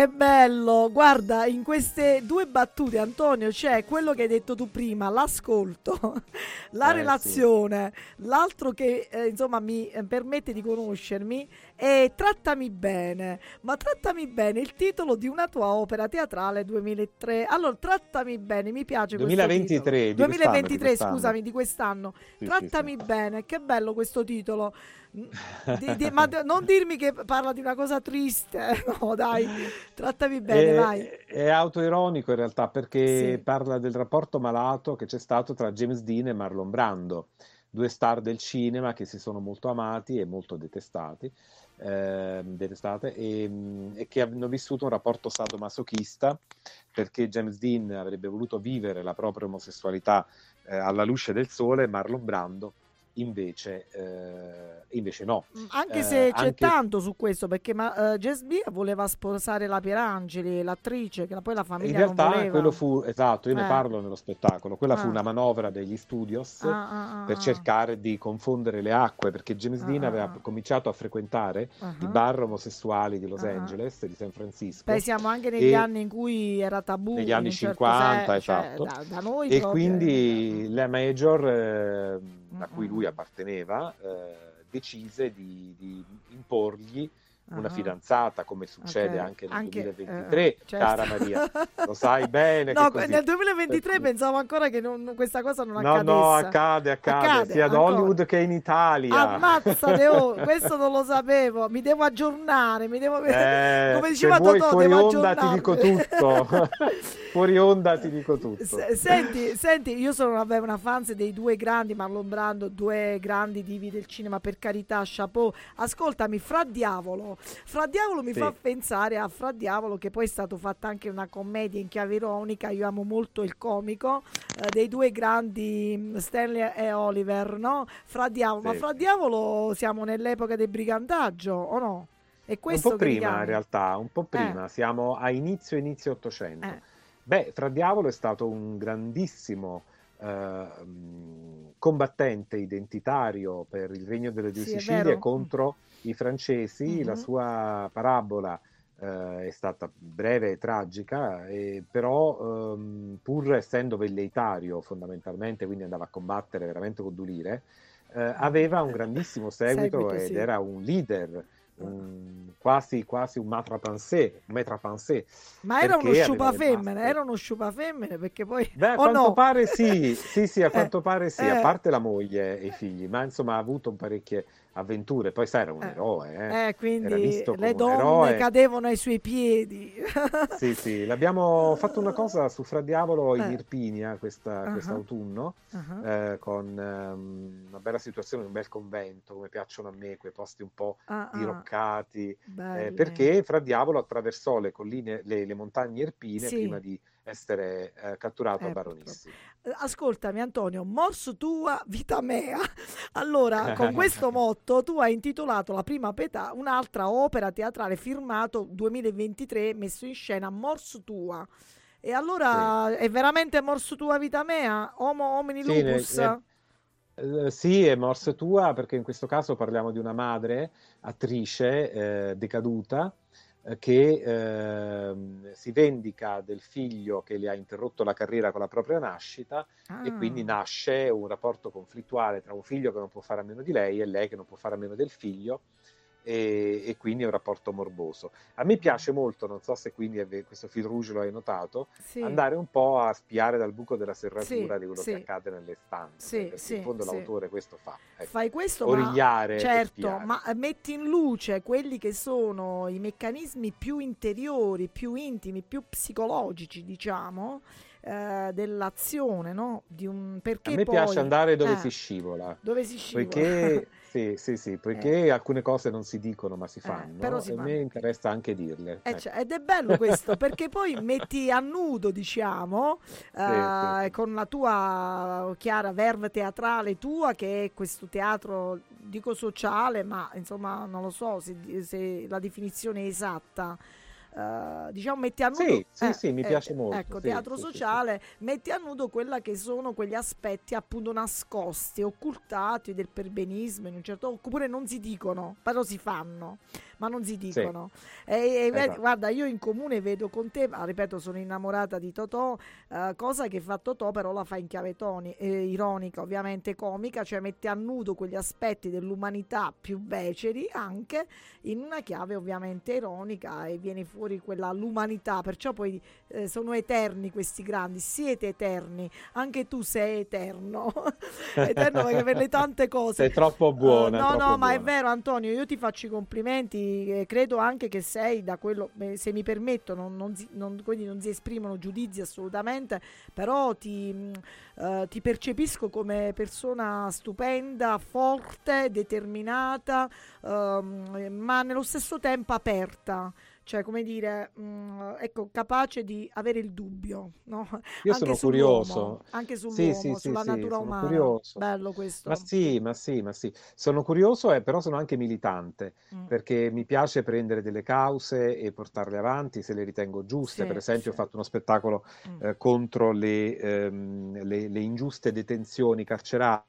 Che bello! Guarda, in queste due battute, Antonio, c'è quello che hai detto tu prima, l'ascolto, la Eh, relazione, l'altro che eh, insomma mi eh, permette di conoscermi è Trattami bene. Ma Trattami bene, il titolo di una tua opera teatrale 2003. Allora, Trattami bene, mi piace questo 2023, titolo. di quest'anno, 2023, di quest'anno. scusami, di quest'anno. Sì, Trattami sì, sì. bene, che bello questo titolo. Di- di- ma non dirmi che parla di una cosa triste, no dai, trattami bene, è, vai. è autoironico in realtà perché parla del rapporto malato che c'è stato tra James Dean e Marlon Brando, due star del cinema che si sono molto amati e molto detestati, ehm, detestate e, mh, e che hanno vissuto un rapporto sadomasochista perché James Dean avrebbe voluto vivere la propria omosessualità eh, alla luce del sole, Marlon Brando invece, eh, invece no. Mm, Anche Eh, se c'è anche- tanto su questo, perché ma, eh, Jess B voleva sposare la Pierangeli, l'attrice, che poi la famiglia In realtà quello fu, esatto, io Eh. ne parlo nello spettacolo, quella fu Ah. una manovra degli studios Ah, ah, ah, per ah. cercare di confondere le acque, perché James Dean ah, aveva cominciato a frequentare i bar omosessuali di Los. Angeles e di San Francisco. Beh, siamo anche negli E- anni in cui era tabù. negli anni un certo 50, se- cioè, esatto. da, da noi E proprio, quindi eh, la Major, eh, a cui lui apparteneva, eh, decise di, di imporgli una Ah. fidanzata, come succede Ok. anche nel Anche- 2023, eh, certo. cara Maria. Lo sai bene No, così. nel 2023 Per cui- pensavo ancora che non- questa cosa non No, accadesse. no, accade, accade, Accade, sia ad. Hollywood che in Italia. Ammazzate, oh, questo non lo sapevo. Mi devo aggiornare. Mi devo... Eh, Come diceva Totò, devo onda ti dico tutto. Fuori onda ti dico tutto. S- Senti, senti, io sono vabbè, una fan dei due grandi Marlon Brando, due grandi divi del cinema, per carità, chapeau. Ascoltami, Fra Diavolo. Fra Diavolo mi Sì. fa pensare a Fra Diavolo, che poi è stato fatta anche una commedia in chiave ironica. Io amo molto il comico eh, dei due grandi mm, Stanley e Oliver, no? Fra Diavolo, ma Sì. Fra Diavolo siamo nell'epoca del brigantaggio, o no? Un po' prima in realtà, un po' prima, siamo a inizio inizio 800. Eh. Beh, Fra Diavolo è stato un grandissimo eh, combattente identitario per il regno delle due Sì, Sicilie contro i francesi. La Mhm. sua parabola eh, è stata breve e tragica, e però ehm, pur essendo velleitario fondamentalmente, quindi andava a combattere veramente con Dulire, eh, aveva un grandissimo seguito, Seguito, ed sì. era un leader, un- quasi, quasi un matra pensée, à penser. Ma era uno sciupa femmine, era uno sciupa femmine perché poi... Beh, a o quanto no? pare sì, sì, sì, a quanto pare sì, eh. a parte la moglie e i figli, ma insomma ha avuto parecchie avventure, poi sai, era un Eh. eroe, eh. Eh, quindi le donne cadevano ai suoi piedi. Sì, sì, l'abbiamo fatto una cosa su Fra Diavolo in Eh. Irpinia questa, Ah. quest'autunno, Uh-huh. eh, con ehm, una bella situazione, un bel convento, come piacciono a me, quei posti un po' ah, diroccati, eh, perché Fra Diavolo attraversò le colline, le, le montagne irpine Sì. prima di essere eh, catturato Eh, a Baronissi. Ascoltami Antonio, morso tua, vita mea. Allora, con questo motto tu hai intitolato la prima petà un'altra opera teatrale firmato 2023 messo in scena Morso tua. E allora è veramente Morso tua, vita mea? Homo homini Sì, ne- lupus? ne- Eh, sì, è morse tua perché in questo caso parliamo di una madre attrice eh, decaduta che ehm, si vendica del figlio che le ha interrotto la carriera con la propria nascita e Ah. quindi nasce un rapporto conflittuale tra un figlio che non può fare a meno di lei e lei che non può fare a meno del figlio e, e quindi è un rapporto morboso. A me piace molto, non so se quindi questo fil rouge lo hai notato, Sì. andare un po' a spiare dal buco della serratura Sì, di quello sì. che accade nelle stanze, Sì, perché sì, in fondo l'autore questo fa. ecco. Fai questo, ma Origliare certo, ma eh, metti in luce quelli che sono i meccanismi più interiori, più intimi, più psicologici, diciamo, eh, dell'azione, no? Di un, perché A me poi, piace andare dove eh, si scivola. Dove si scivola. Poiché, sì, sì, sì, poiché alcune cose non si dicono ma si fanno, Eh. però si e a fanno. me interessa anche dirle. Eh, ecco. cioè, ed è bello questo perché poi metti a nudo, diciamo, eh, sì. con la tua chiara verve teatrale tua, che è questo teatro, dico sociale, ma insomma non lo so se, se la definizione è esatta. Eh, diciamo metti a nudo Sì, sì, eh, sì, mi eh, piace molto, ecco sì, teatro sì. sociale metti a nudo quella che sono quegli aspetti appunto nascosti occultati del perbenismo in un certo oppure non si dicono però si fanno ma non si dicono e, e vedi, Esatto. guarda io in comune vedo con te ma ripeto sono innamorata di Totò eh, cosa che fa Totò però la fa in chiave toni, eh, ironica ovviamente comica cioè mette a nudo quegli aspetti dell'umanità più beceri anche in una chiave ovviamente ironica e viene fuori quella l'umanità perciò poi eh, sono eterni questi grandi siete eterni anche tu sei eterno eterno perché per le tante cose Sei troppo buona. Uh, no, troppo no, ma è buona. vero Antonio, io ti faccio i complimenti, eh, credo anche che sei da quello, beh, se mi permetto, non, non non- quindi non si esprimono giudizi assolutamente, però ti, mh, eh, ti percepisco come persona stupenda, forte, determinata, ehm, ma nello stesso tempo aperta. Cioè, come dire, mh, ecco, capace di avere il dubbio, no? Io anche sono curioso. anche sull'uomo, sì, sì, sulla sì, natura umana. curioso. Bello questo. Ma sì, ma sì, ma sì. Sono curioso e però sono anche militante Mm. perché mi piace prendere delle cause e portarle avanti se le ritengo giuste. Per esempio, ho fatto uno spettacolo Mm. eh, contro le, ehm, le- le ingiuste detenzioni carcerarie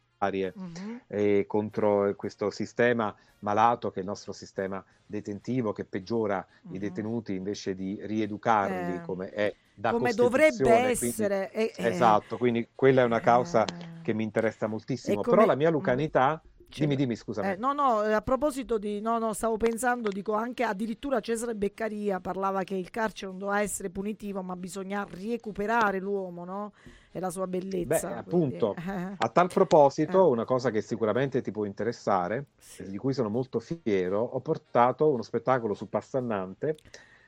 Mhm. e contro questo sistema malato che è il nostro sistema detentivo che peggiora i Mhm. detenuti invece di rieducarli Eh. come è da come dovrebbe Costituzione, quindi- essere. eh, eh, Esatto, quindi quella è una causa eh. che mi interessa moltissimo, E però come- la mia mm. Cioè, dimmi, dimmi, scusami. eh, no, no, eh, a proposito di, no, no, stavo pensando, dico anche addirittura Cesare Beccaria parlava che il carcere non doveva essere punitivo, ma bisogna recuperare l'uomo, no? E la sua bellezza. Beh, appunto, A tal proposito, Eh. una cosa che sicuramente ti può interessare, sì. di cui sono molto fiero, ho portato uno spettacolo su Passannante,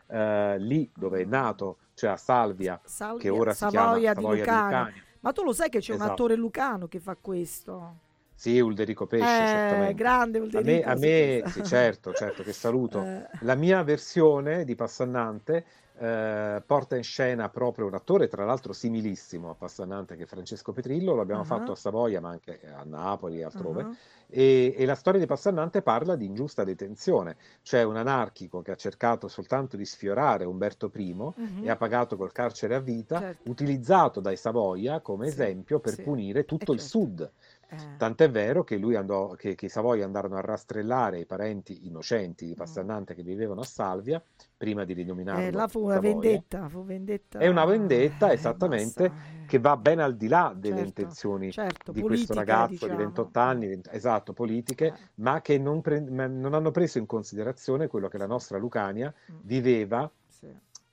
eh, lì dove è nato, cioè a Salvia, Salvia, che ora si Savoia chiama di Savoia di Lucania. Ma tu lo sai che c'è un Esatto. attore lucano che fa questo? Sì, Ulderico Pesce, eh, certamente. grande A me, Ulderico. a me- sì. certo, certo, che saluto. Eh, La mia versione di Passannante eh, porta in scena proprio un attore, tra l'altro similissimo a Passannante che è Francesco Petrillo, lo abbiamo Ah. fatto a Savoia ma anche a Napoli e altrove. uh-huh. E, e la storia di Passannante parla di ingiusta detenzione, cioè un anarchico che ha cercato soltanto di sfiorare Umberto I Mhm. e ha pagato col carcere a vita, Certo. utilizzato dai Savoia come Sì, esempio per sì. punire tutto Eh, il certo. sud. Eh, Tant'è vero che lui andò, che, che i Savoia andarono a rastrellare i parenti innocenti di Passannante che vivevano a Salvia prima di rinominarlo Mm. eh, là fu una vendetta, fu vendetta. È una vendetta, eh, esattamente, basta, eh. che va ben al di là delle Certo, intenzioni certo, di politiche, questo ragazzo diciamo. di 28 anni, vent- esatto, politiche, Eh, ma che non, pre- ma non hanno preso in considerazione quello che la nostra Lucania mm, viveva sì.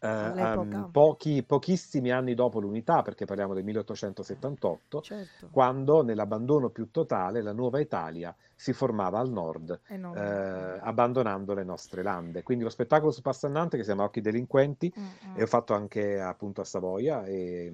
Ehm, pochi, pochissimi anni dopo l'unità, perché parliamo del 1878, Certo. quando nell'abbandono più totale la nuova Italia si formava al nord, Eh no. eh, abbandonando le nostre lande. Quindi lo spettacolo su Passannante che si chiama Occhi delinquenti Mm, mm. e ho fatto anche appunto a Savoia e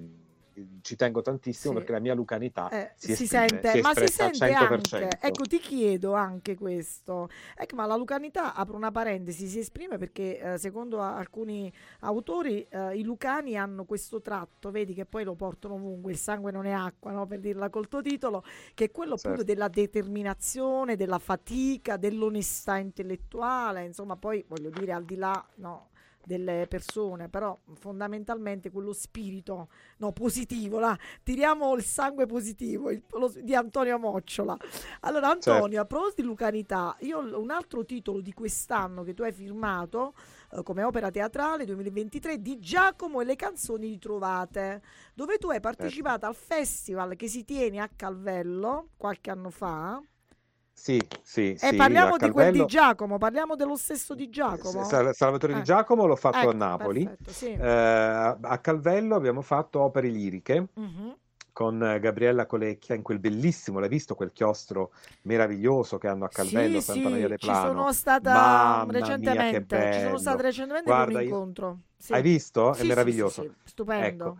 ci tengo tantissimo Sì. perché la mia lucanità Eh, si, si, esprime- sente, si ma si sente 100%. anche, ecco ti chiedo anche questo, ecco ma la lucanità, apro una parentesi, si esprime perché eh, secondo alcuni autori eh, i lucani hanno questo tratto, vedi che poi lo portano ovunque, il sangue non è acqua, no? per dirla col tuo titolo, che è quello appunto Certo. della determinazione, della fatica, dell'onestà intellettuale, insomma poi voglio dire al di là no, delle persone, però fondamentalmente quello spirito no, positivo, là, tiriamo il sangue positivo il- lo- di Antonio Mocciola. Allora Certo. Antonio, a proposito di Lucanità, io ho un altro titolo di quest'anno che tu hai firmato eh, come opera teatrale 2023 di Giacomo e le canzoni ritrovate, dove tu hai partecipato al festival che si tiene a Calvello qualche anno fa. Sì, sì, E sì, parliamo a di quel di Giacomo, parliamo dello stesso di Giacomo. Sal- Salvatore Eh. di Giacomo l'ho fatto Ecco, a Napoli. perfetto, sì. Eh, a Calvello abbiamo fatto opere liriche Mhm. con eh, Gabriella Colecchia in quel bellissimo, l'hai visto quel chiostro meraviglioso che hanno a Calvello, sì, Santa Maria sì, de ci Plano? sono stata Mamma mia, recentemente, ci sono stata recentemente in Guarda, un io- incontro. Sì. Hai visto? È meraviglioso. stupendo. Ecco.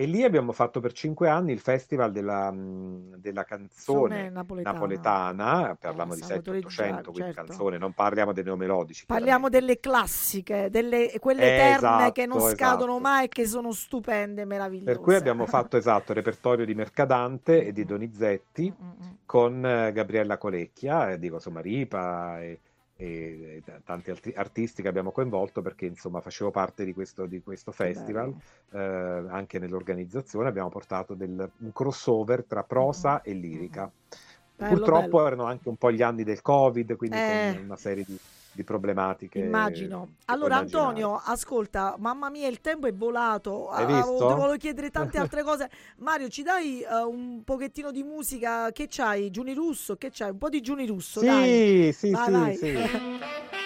E lì abbiamo fatto per cinque anni il festival della, della canzone napoletana. napoletana, parliamo Eh, di Salvatore 7-800, Giuliano, quindi certo. canzone, non parliamo dei neomelodici. Parliamo delle classiche, delle, quelle Eh, eterne che non esatto, scadono esatto. mai e che sono stupende, meravigliose. Per cui abbiamo fatto esatto il repertorio di Mercadante e di Donizetti Mm, mm, mm. con eh, Gabriella Colecchia, e dico insomma Ripa e, e tanti altri artisti che abbiamo coinvolto perché insomma facevo parte di questo, di questo festival, eh, anche nell'organizzazione abbiamo portato del- un crossover tra prosa e lirica. Bello, Purtroppo bello. erano anche un po' gli anni del Covid, quindi Eh. con una serie di, di problematiche. Immagino. Allora. Antonio, ascolta, mamma mia, il tempo è volato. Hai Ah? Ti volevo chiedere tante altre cose. Mario, ci dai eh, un pochettino di musica? Che c'hai? Giuni Russo? Che c'hai? Un po' di Giuni Russo, dai. Sì, sì, Vai, sì, vai. sì.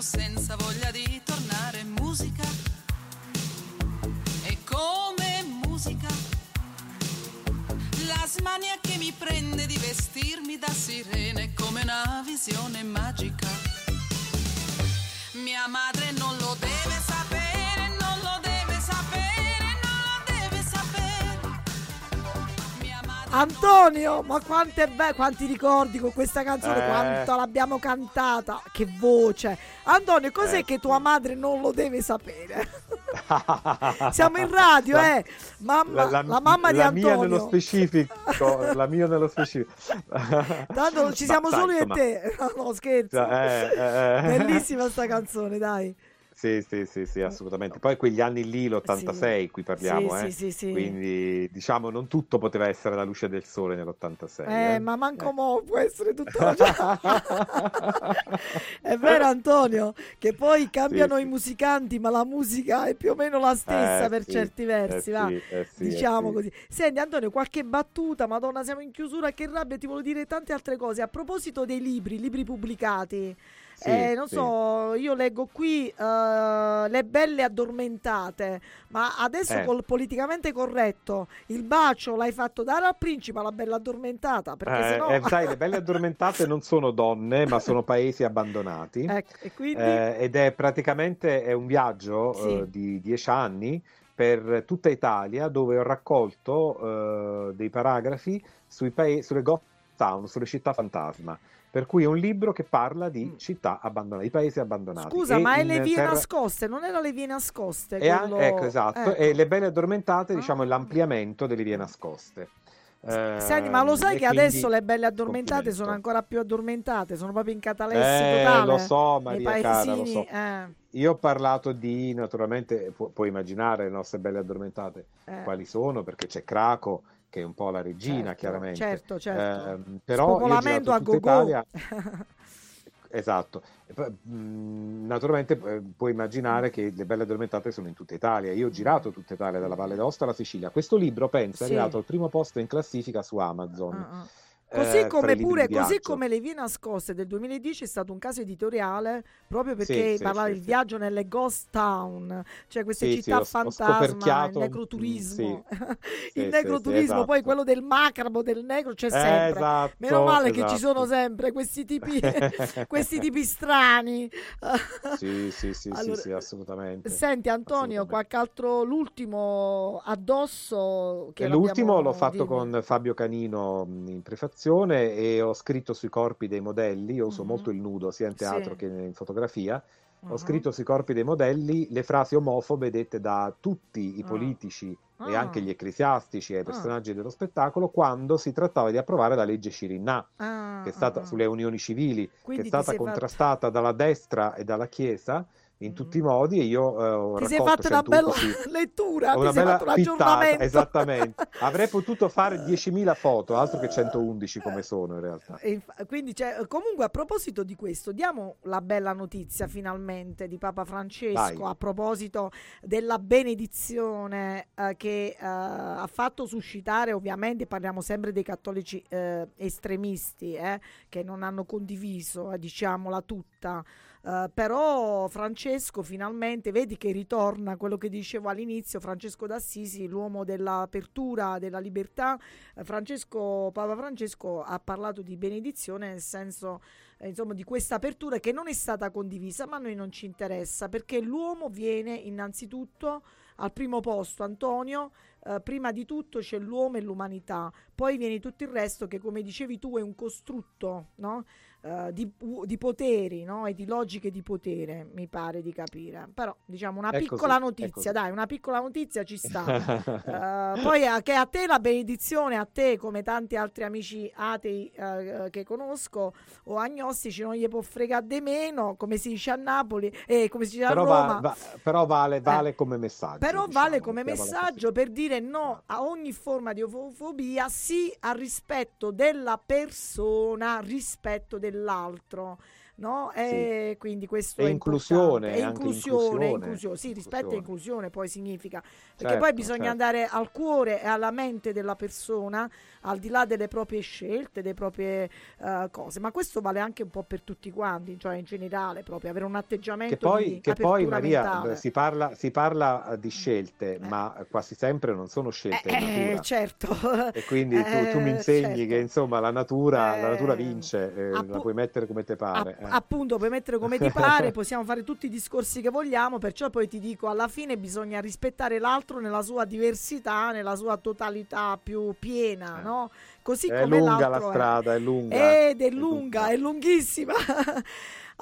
Senza voglia di tornare. Musica è come musica. La smania che mi prende di vestirmi da sirene come una visione magica. Mia madre non lo deve Antonio, ma quanto è bello, quanti ricordi con questa canzone, Eh. quanto l'abbiamo cantata, che voce. Antonio, cos'è Eh, che tua madre non lo deve sapere? Siamo in radio, La- eh. Mamma, la, mamma di la mia Antonio. nello specifico, la mia nello specifico. Tanto ci Ma siamo sai, solo io e te. No, no, scherzo. cioè, eh, eh, Bellissima sta canzone, dai. Sì, sì, sì, sì, assolutamente. Poi quegli anni lì, l'86, qui parliamo, Sì, eh. sì, sì, sì. Quindi diciamo non tutto poteva essere la luce del sole nell'86. Eh, eh. ma manco mo può essere tutto È vero Antonio, che poi cambiano Sì, i sì. musicanti, ma la musica è più o meno la stessa Eh, per sì, certi versi, eh va. sì, eh sì, eh diciamo sì. così. Senti Antonio, qualche battuta, madonna, siamo in chiusura, che rabbia, ti volevo dire tante altre cose. A proposito dei libri, libri pubblicati, Sì, eh, non sì. so, io leggo qui eh, Le belle addormentate, ma adesso Eh. col politicamente corretto, il bacio l'hai fatto dare al principe alla bella addormentata, perché Eh, sennò... eh, sai, le belle addormentate non sono donne, ma sono paesi abbandonati. Ecco, e quindi... Eh, ed è praticamente è un viaggio Sì. eh, di dieci anni per tutta Italia dove ho raccolto dei paragrafi sui paesi, sulle ghost town, sulle città fantasma. Per cui è un libro che parla di Mm. città abbandonate, di paesi abbandonati. Scusa, E ma è le vie terra- nascoste, non era le vie nascoste? An- quello- ecco, esatto. ecco. E le belle addormentate, diciamo, è Ah. l'ampliamento delle vie nascoste. Senti, ma lo Ehm, sai e che adesso le belle addormentate sono ancora più addormentate, sono proprio in catalessi Eh, totale. lo so, Maria cara, lo so. eh, Io ho parlato di, naturalmente, pu- puoi immaginare le nostre belle addormentate eh. quali sono, perché c'è Craco, che è un po' la regina, Certo, chiaramente. Certo, certo. Ehm, però io ho Spopolamento a go-go. Italia. Esatto. Naturalmente eh, puoi immaginare che le belle addormentate sono in tutta Italia. Io ho girato tutta Italia, dalla Valle d'Aosta alla Sicilia. Questo libro, pensa, è Sì. arrivato al primo posto in classifica su Amazon. Ah. Così eh, come pure, così come Le vie nascoste del 2010 è stato un caso editoriale proprio perché Sì, parlava sì, del sì. viaggio nelle ghost town, cioè queste città fantasma, il mm, necroturismo. il necroturismo, sì, poi esatto. quello del macabro, del negro c'è Eh, sempre. esatto, Meno male che ci esatto. sono sempre questi tipi, questi tipi strani. Sì, sì, sì, Allora, sì, sì, assolutamente. Senti Antonio, Assolutamente. qualche altro, l'ultimo addosso che L'ultimo l'ho fatto dimmi. con Fabio Canino mh, in prefazione e ho scritto sui corpi dei modelli, io uso Mhm. molto il nudo sia in teatro Sì. che in fotografia, Mhm. ho scritto sui corpi dei modelli le frasi omofobe dette da tutti i Ah. politici e Ah. anche gli ecclesiastici e i Ah. personaggi dello spettacolo quando si trattava di approvare la legge Cirinà, Ah, che è stata sulle unioni civili, Quindi che è stata sei fatto- contrastata dalla destra e dalla Chiesa in tutti i modi e io eh, ho Ti sei fatto una 111 bella lettura, ti una sei bella fatto un pittata, aggiornamento. esattamente. Avrei potuto fare 10.000 foto, altro che 111 come sono in realtà. E inf- quindi cioè, comunque a proposito di questo diamo la bella notizia finalmente di Papa Francesco Vai. a proposito della benedizione eh, che eh, ha fatto suscitare ovviamente parliamo sempre dei cattolici eh, estremisti eh, che non hanno condiviso eh, diciamola tutta eh, però Francesco finalmente vedi che ritorna quello che dicevo all'inizio Francesco d'Assisi l'uomo dell'apertura della libertà eh, Francesco, Papa Francesco ha parlato di benedizione nel senso eh, insomma, di questa apertura che non è stata condivisa, ma a noi non ci interessa perché l'uomo viene innanzitutto al primo posto, Antonio. eh, prima di tutto c'è l'uomo e l'umanità, poi viene tutto il resto che, come dicevi tu, è un costrutto no? Eh, di, di poteri no? e di logiche di potere, mi pare di capire. Però, diciamo, una È piccola è notizia, dai, una piccola notizia ci sta. Eh, poi a, che a te la benedizione, a te come tanti altri amici atei eh, che conosco o agnostici non gli può fregare di meno, come si dice a Napoli e come si dice a Però, Roma. va- va- però vale, vale come messaggio. Però diciamo, vale come messaggio per dire no a ogni forma di ofobia, sì al rispetto della persona, rispetto dell'altro. No? E quindi questo E è inclusione, anche inclusione, inclusione. inclusione. Sì, rispetto e Inclusione. poi significa. Perché Certo, poi bisogna certo. andare al cuore e alla mente della persona, al di là delle proprie scelte, delle proprie eh, cose. Ma questo vale anche un po' per tutti quanti, cioè in generale, proprio avere un atteggiamento Che poi, di che poi Maria, mentale. si parla, si parla eh, di scelte, ma quasi sempre non sono scelte Eh, natura. certo. E quindi tu, tu mi Eh, insegni certo. che insomma la natura, la natura Eh, vince, eh, la puoi mettere come te pare. App- appunto puoi mettere come ti pare, possiamo fare tutti i discorsi che vogliamo, perciò poi ti dico alla fine bisogna rispettare l'altro nella sua diversità, nella sua totalità più piena, Eh. no? Così È come lunga la l'altro è. strada, è lunga. Ed è è lunga, lunga. è lunghissima.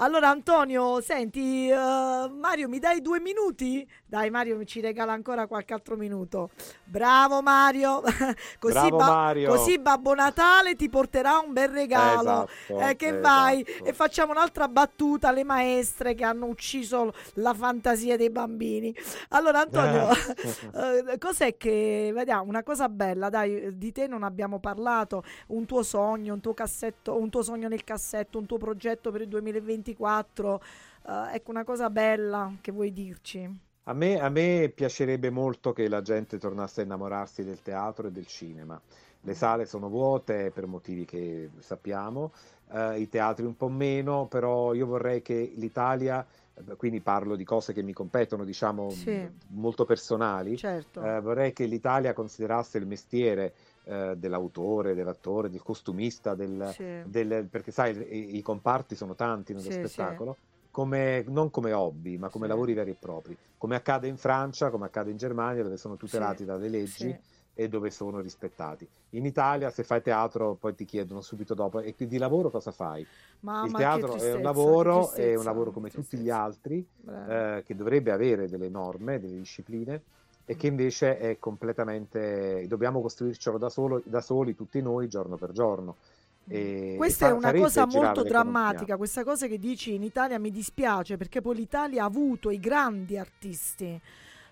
Allora Antonio, senti, eh, Mario mi dai due minuti? Dai Mario ci regala ancora qualche altro minuto. Bravo Mario, così, Bravo Mario. così Babbo Natale ti porterà un bel regalo. Esatto, Eh, che esatto. vai e facciamo un'altra battuta alle maestre che hanno ucciso la fantasia dei bambini. Allora Antonio, eh, cos'è che, vediamo, una cosa bella, dai, di te non abbiamo parlato, un tuo sogno, un tuo cassetto, un tuo sogno nel cassetto, un tuo progetto per il 2024, eh, ecco una cosa bella che vuoi dirci. A me, a me piacerebbe molto che la gente tornasse a innamorarsi del teatro e del cinema. Le sale sono vuote per motivi che sappiamo, eh, i teatri un po' meno, però io vorrei che l'Italia, eh, quindi parlo di cose che mi competono, diciamo, Sì. molto personali, Certo. eh, vorrei che l'Italia considerasse il mestiere eh, dell'autore, dell'attore, del costumista, del, Sì. del- perché sai, i, i comparti sono tanti nello sì. spettacolo, come- non come hobby, ma come Sì. lavori veri e propri, come accade in Francia, come accade in Germania, dove sono tutelati Sì, dalle leggi sì. e dove sono rispettati. In Italia, se fai teatro, poi ti chiedono subito dopo, e di lavoro cosa fai? Mamma, Il teatro è un lavoro, è un lavoro come tutti gli altri, eh, che dovrebbe avere delle norme, delle discipline e che invece è completamente dobbiamo costruircelo da, solo- da soli tutti noi giorno per giorno. E- Questa è una cosa molto drammatica, questa cosa che dici in Italia mi dispiace perché poi l'Italia ha avuto i grandi artisti.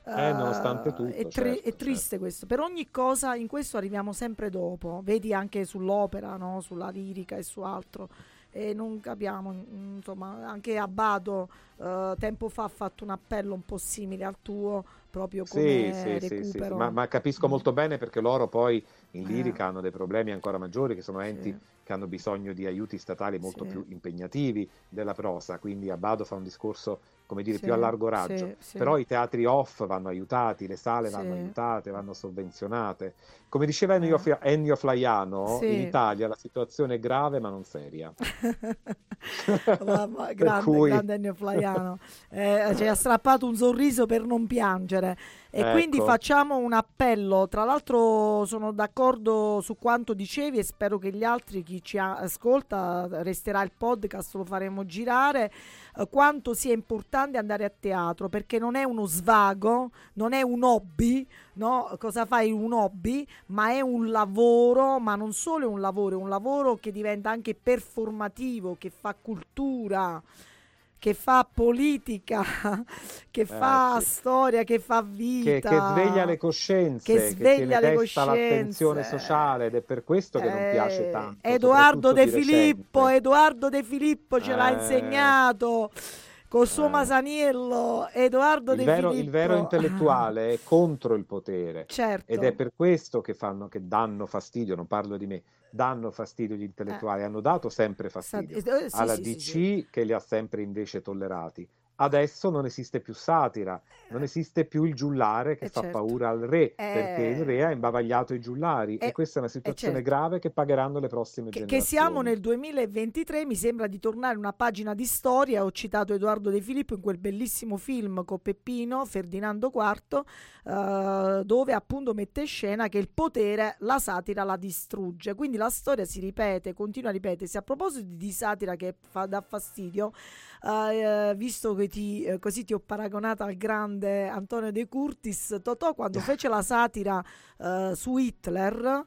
Eh, nonostante Eh, tutto, è, tri- certo, è triste questo. Per ogni cosa, in questo arriviamo sempre dopo. Vedi anche sull'opera, no? sulla lirica e su altro. E non capiamo, mm, insomma, anche Abbado eh, tempo fa ha fatto un appello un po' simile al tuo, proprio come Sì, sì, sì, sì, ma, ma capisco molto bene perché loro poi in Eh. lirica hanno dei problemi ancora maggiori, che sono enti Sì. che hanno bisogno di aiuti statali molto Sì. più impegnativi della prosa, quindi Abbado fa un discorso, come dire, più a largo raggio. Però i teatri off vanno aiutati, le sale vanno aiutate, vanno sovvenzionate. Come diceva Ennio, Eh. Ennio Flaiano, in Italia la situazione è grave ma non seria. Mamma, Per grande, cui- grande Ennio Flaiano. Eh, ci ha strappato un sorriso per non piangere. E Ecco. quindi facciamo un appello. Tra l'altro sono d'accordo su quanto dicevi e spero che gli altri, chi ci ascolta, resterà il podcast, lo faremo girare. eh, quanto sia importante andare a teatro perché non è uno svago, non è un hobby, no? Cosa fai un hobby, ma è un lavoro, ma non solo è un lavoro, è un lavoro che diventa anche performativo, che fa cultura, che che fa politica, che fa Eh, sì. storia, che fa che, vita. che sveglia le coscienze, che che, sveglia tiene le testa l'attenzione coscienze. sociale ed è per questo che non piace Eh, tanto. Edoardo De Filippo. Edoardo De Filippo ce l'ha Eh. insegnato col suo Eh. Masaniello. Edoardo Il De vero, Filippo. il vero intellettuale è contro il potere Certo. ed è per questo che, fanno, che danno fastidio, non parlo di me, danno fastidio gli intellettuali, hanno dato sempre fastidio eh, sì, alla sì, DC sì. che li ha sempre invece tollerati. Adesso non esiste più satira, non esiste più il giullare che Eh, fa certo. paura al re, perché il Eh. re ha imbavagliato i giullari Eh, e questa è una situazione certo. grave che pagheranno le prossime Che, che generazioni. siamo nel 2023, mi sembra di tornare una pagina di storia. Ho citato Edoardo De Filippo in quel bellissimo film con Peppino, Ferdinando IV, eh, dove appunto mette in scena che il potere, la satira la distrugge. Quindi la storia si ripete, continua a ripetersi. A proposito di satira che fa, dà fastidio, eh, visto che ti, eh, così ti ho paragonato al grande Antonio De Curtis, Totò quando fece la satira eh, su Hitler,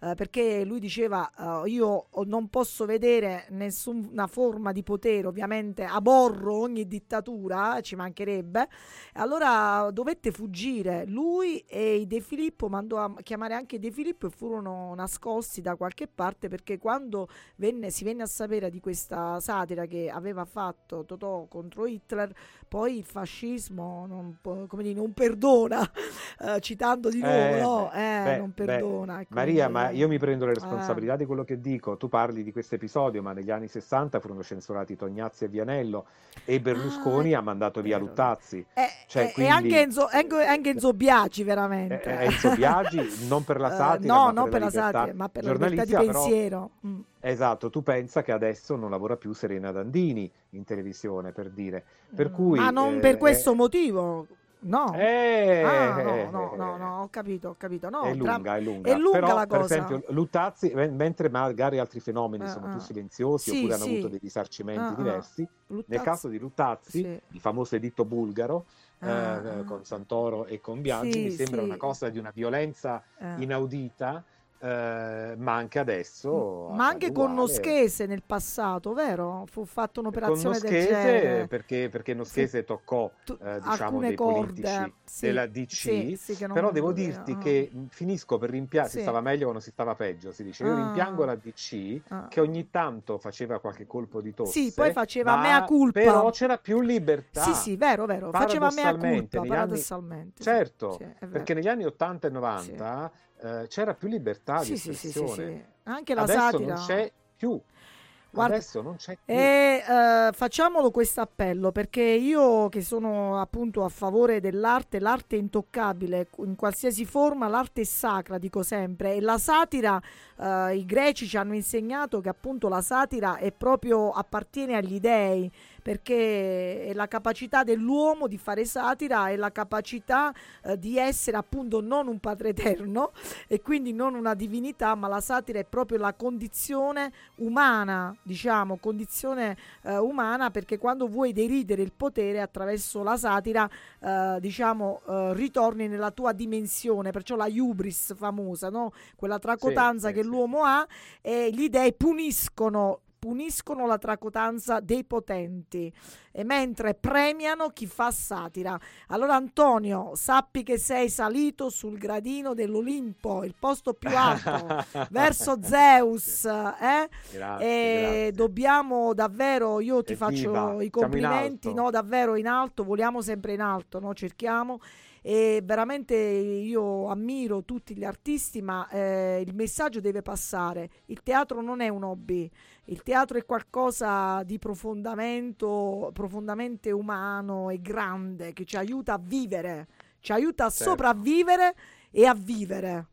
eh, perché lui diceva eh, io non posso vedere nessuna forma di potere, ovviamente aborro ogni dittatura, ci mancherebbe. Allora dovette fuggire lui e i De Filippo mandò a chiamare anche De Filippo e furono nascosti da qualche parte perché quando venne- si venne a sapere di questa satira che aveva fatto Totò contro Hitler, poi il fascismo non, dire, non perdona, eh, citando di nuovo, Eh, no? beh, Eh, beh, non beh, perdona. e Maria, quindi- ma io mi prendo le Eh. responsabilità di quello che dico. Tu parli di questo episodio, ma negli anni 60 furono censurati Tognazzi e Vianello e Berlusconi Ah, ha mandato via. Luttazzi. Eh, Cioè, eh, quindi- E anche Enzo, anche, anche Enzo Biagi, veramente. Eh, Enzo Biagi, non per la Eh, satira, no, ma non per la la libertà satira, ma per la libertà di giornalistica, però- pensiero. Mm. Esatto, tu pensa che adesso non lavora più Serena Dandini in televisione, per dire. Per Mm, cui, Ma non eh, per questo eh, motivo, no. eh, Ah, no, no, no, no, ho capito, ho capito. No, è tra- lunga, è lunga. è lunga Però, la per cosa. esempio, Luttazzi, men- mentre magari altri fenomeni Ah, sono ah. più silenziosi Sì, oppure hanno sì. avuto dei risarcimenti Ah, ah. diversi, Luttazzi- nel caso di Luttazzi, Sì. il famoso editto bulgaro, Ah, eh, con Santoro e con Biagi, Sì, mi sembra una cosa di una violenza Eh. inaudita, eh, ma anche adesso... Ma anche con. Noschese nel passato, vero? Fu fatta Con un'operazione del Noschese, genere. perché, perché Noschese toccò Tu- eh, diciamo dei corde, politici sì, della DC, sì, sì, però devo doveva- dirti ah. che finisco per rimpiangere, Sì. si stava meglio quando si stava peggio, si dice, io Ah. rimpiango la DC Ah. che ogni tanto faceva qualche colpo di tosse, Sì, poi faceva ma mea culpa. però c'era più libertà. Sì, sì, vero, vero. Faceva mea culpa, anni- paradossalmente. sì, Certo, sì, perché negli anni 80 e 90 eh, c'era più libertà di Sì, sì, sì, sì, espressione. sì. Anche la Adesso satira. non c'è più. Guarda- Adesso non c'è più. E eh, facciamolo questo appello perché io che sono appunto a favore dell'arte, l'arte è intoccabile in qualsiasi forma, l'arte è sacra, dico sempre, e la satira, eh, i greci ci hanno insegnato che appunto la satira è proprio appartiene agli dei perché è la capacità dell'uomo di fare satira è la capacità eh, di essere appunto non un padre eterno e quindi non una divinità, ma la satira è proprio la condizione umana, diciamo, condizione eh, umana perché quando vuoi deridere il potere attraverso la satira, eh, diciamo, eh, ritorni nella tua dimensione, perciò la hubris famosa, no? quella tracotanza sì, che sì. l'uomo ha e gli dei puniscono puniscono la tracotanza dei potenti e mentre premiano chi fa satira. Allora Antonio, sappi che sei salito sul gradino dell'Olimpo, il posto più alto, verso Zeus, eh? Grazie, e grazie. dobbiamo davvero, io ti Evviva, faccio i complimenti, no, davvero in alto, voliamo sempre in alto, no? cerchiamo e veramente io ammiro tutti gli artisti, ma eh, il messaggio deve passare. Il teatro non è un hobby, il teatro è qualcosa di profondamento, profondamente umano e grande che ci aiuta a vivere, ci aiuta a Certo. sopravvivere e a vivere.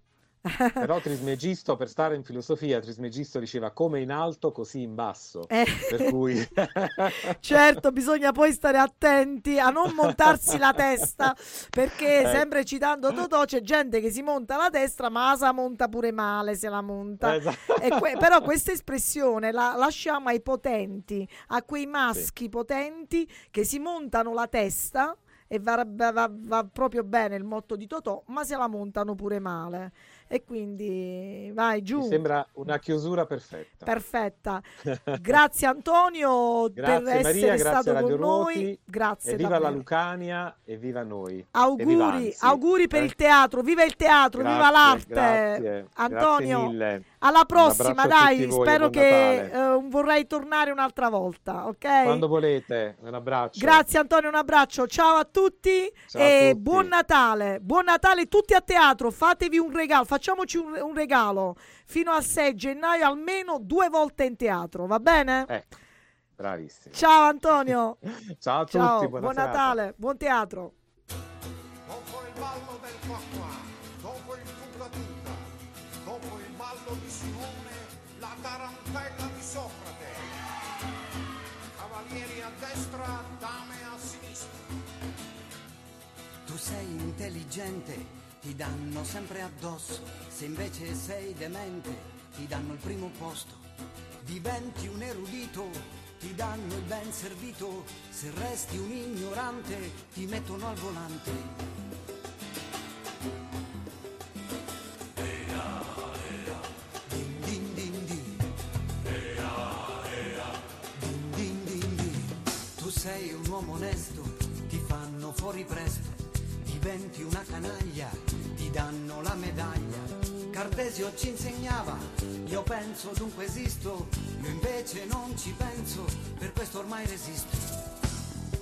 Però Trismegisto, per stare in filosofia, Trismegisto diceva come in alto, così in basso. Eh. Per cui... Certo, bisogna poi stare attenti a non montarsi la testa, perché Eh. sempre citando Totò c'è gente che si monta la testa, ma la monta pure male se la monta. Esatto. Que- però questa espressione la lasciamo ai potenti, a quei maschi potenti che si montano la testa e va, va- va- va proprio bene il motto di Totò, ma se la montano pure male. E quindi vai giù. Mi sembra una chiusura perfetta. Perfetta. Grazie Antonio per Grazie essere Maria, grazie stato Radio con noi. Ruoti. Grazie E viva la davvero. Lucania e viva noi. E viva Auguri, auguri per Eh? il teatro, viva il teatro, viva Grazie, l'arte. grazie, Antonio, grazie mille. Alla prossima, a dai, voi, spero che eh, vorrei tornare un'altra volta, ok? Quando volete, un abbraccio. Grazie Antonio, un abbraccio, ciao a tutti Ciao a e tutti. buon Natale, buon Natale tutti a teatro, fatevi un regalo, facciamoci un, un regalo fino al 6 gennaio almeno due volte in teatro, va bene? Ecco, bravissimi. Ciao Antonio, Ciao a tutti, ciao, buon serata. Natale, buon teatro. Sei intelligente, ti danno sempre addosso. Se invece sei demente, ti danno il primo posto. Diventi un erudito, ti danno il ben servito. Se resti un ignorante, ti mettono al volante. Tu sei un uomo onesto, ti fanno fuori presto, diventi una canaglia, ti danno la medaglia. Cartesio ci insegnava, io penso dunque esisto, io invece non ci penso, per questo ormai resisto.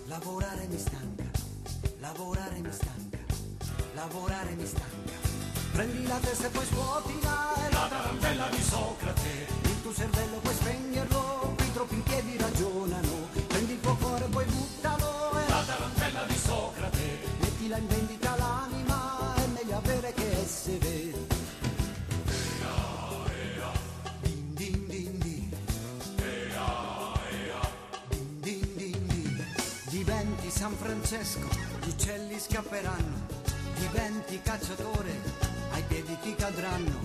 Lavorare mi stanca, lavorare mi stanca, lavorare mi stanca. Prendi la testa e poi scuotila, è la tarantella di Socrate. Il tuo cervello puoi spegnerlo, Francesco, gli uccelli scapperanno. Diventi cacciatore, ai piedi ti cadranno.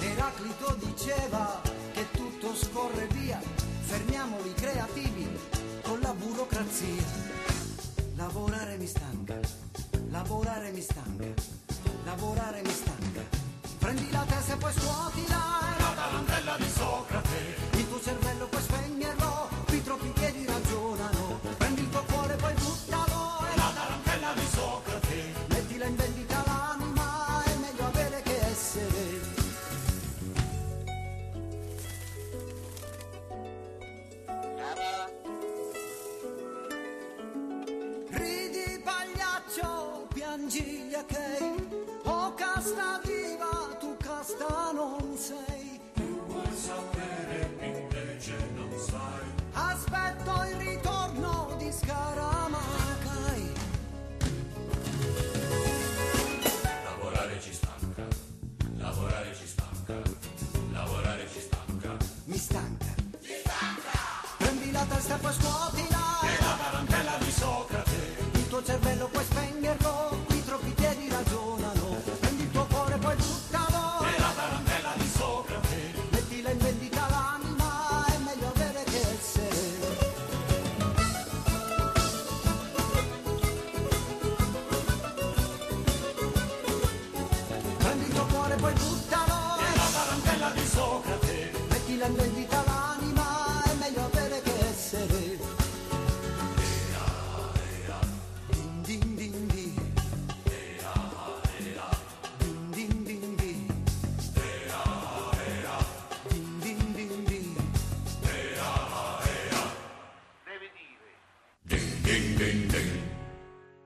Eraclito diceva che tutto scorre via, fermiamoli creativi con la burocrazia. Lavorare mi stanca, lavorare mi stanca, lavorare mi stanca. Prendi la testa e poi scuotila, è la tarantella di Socrate. Prendi la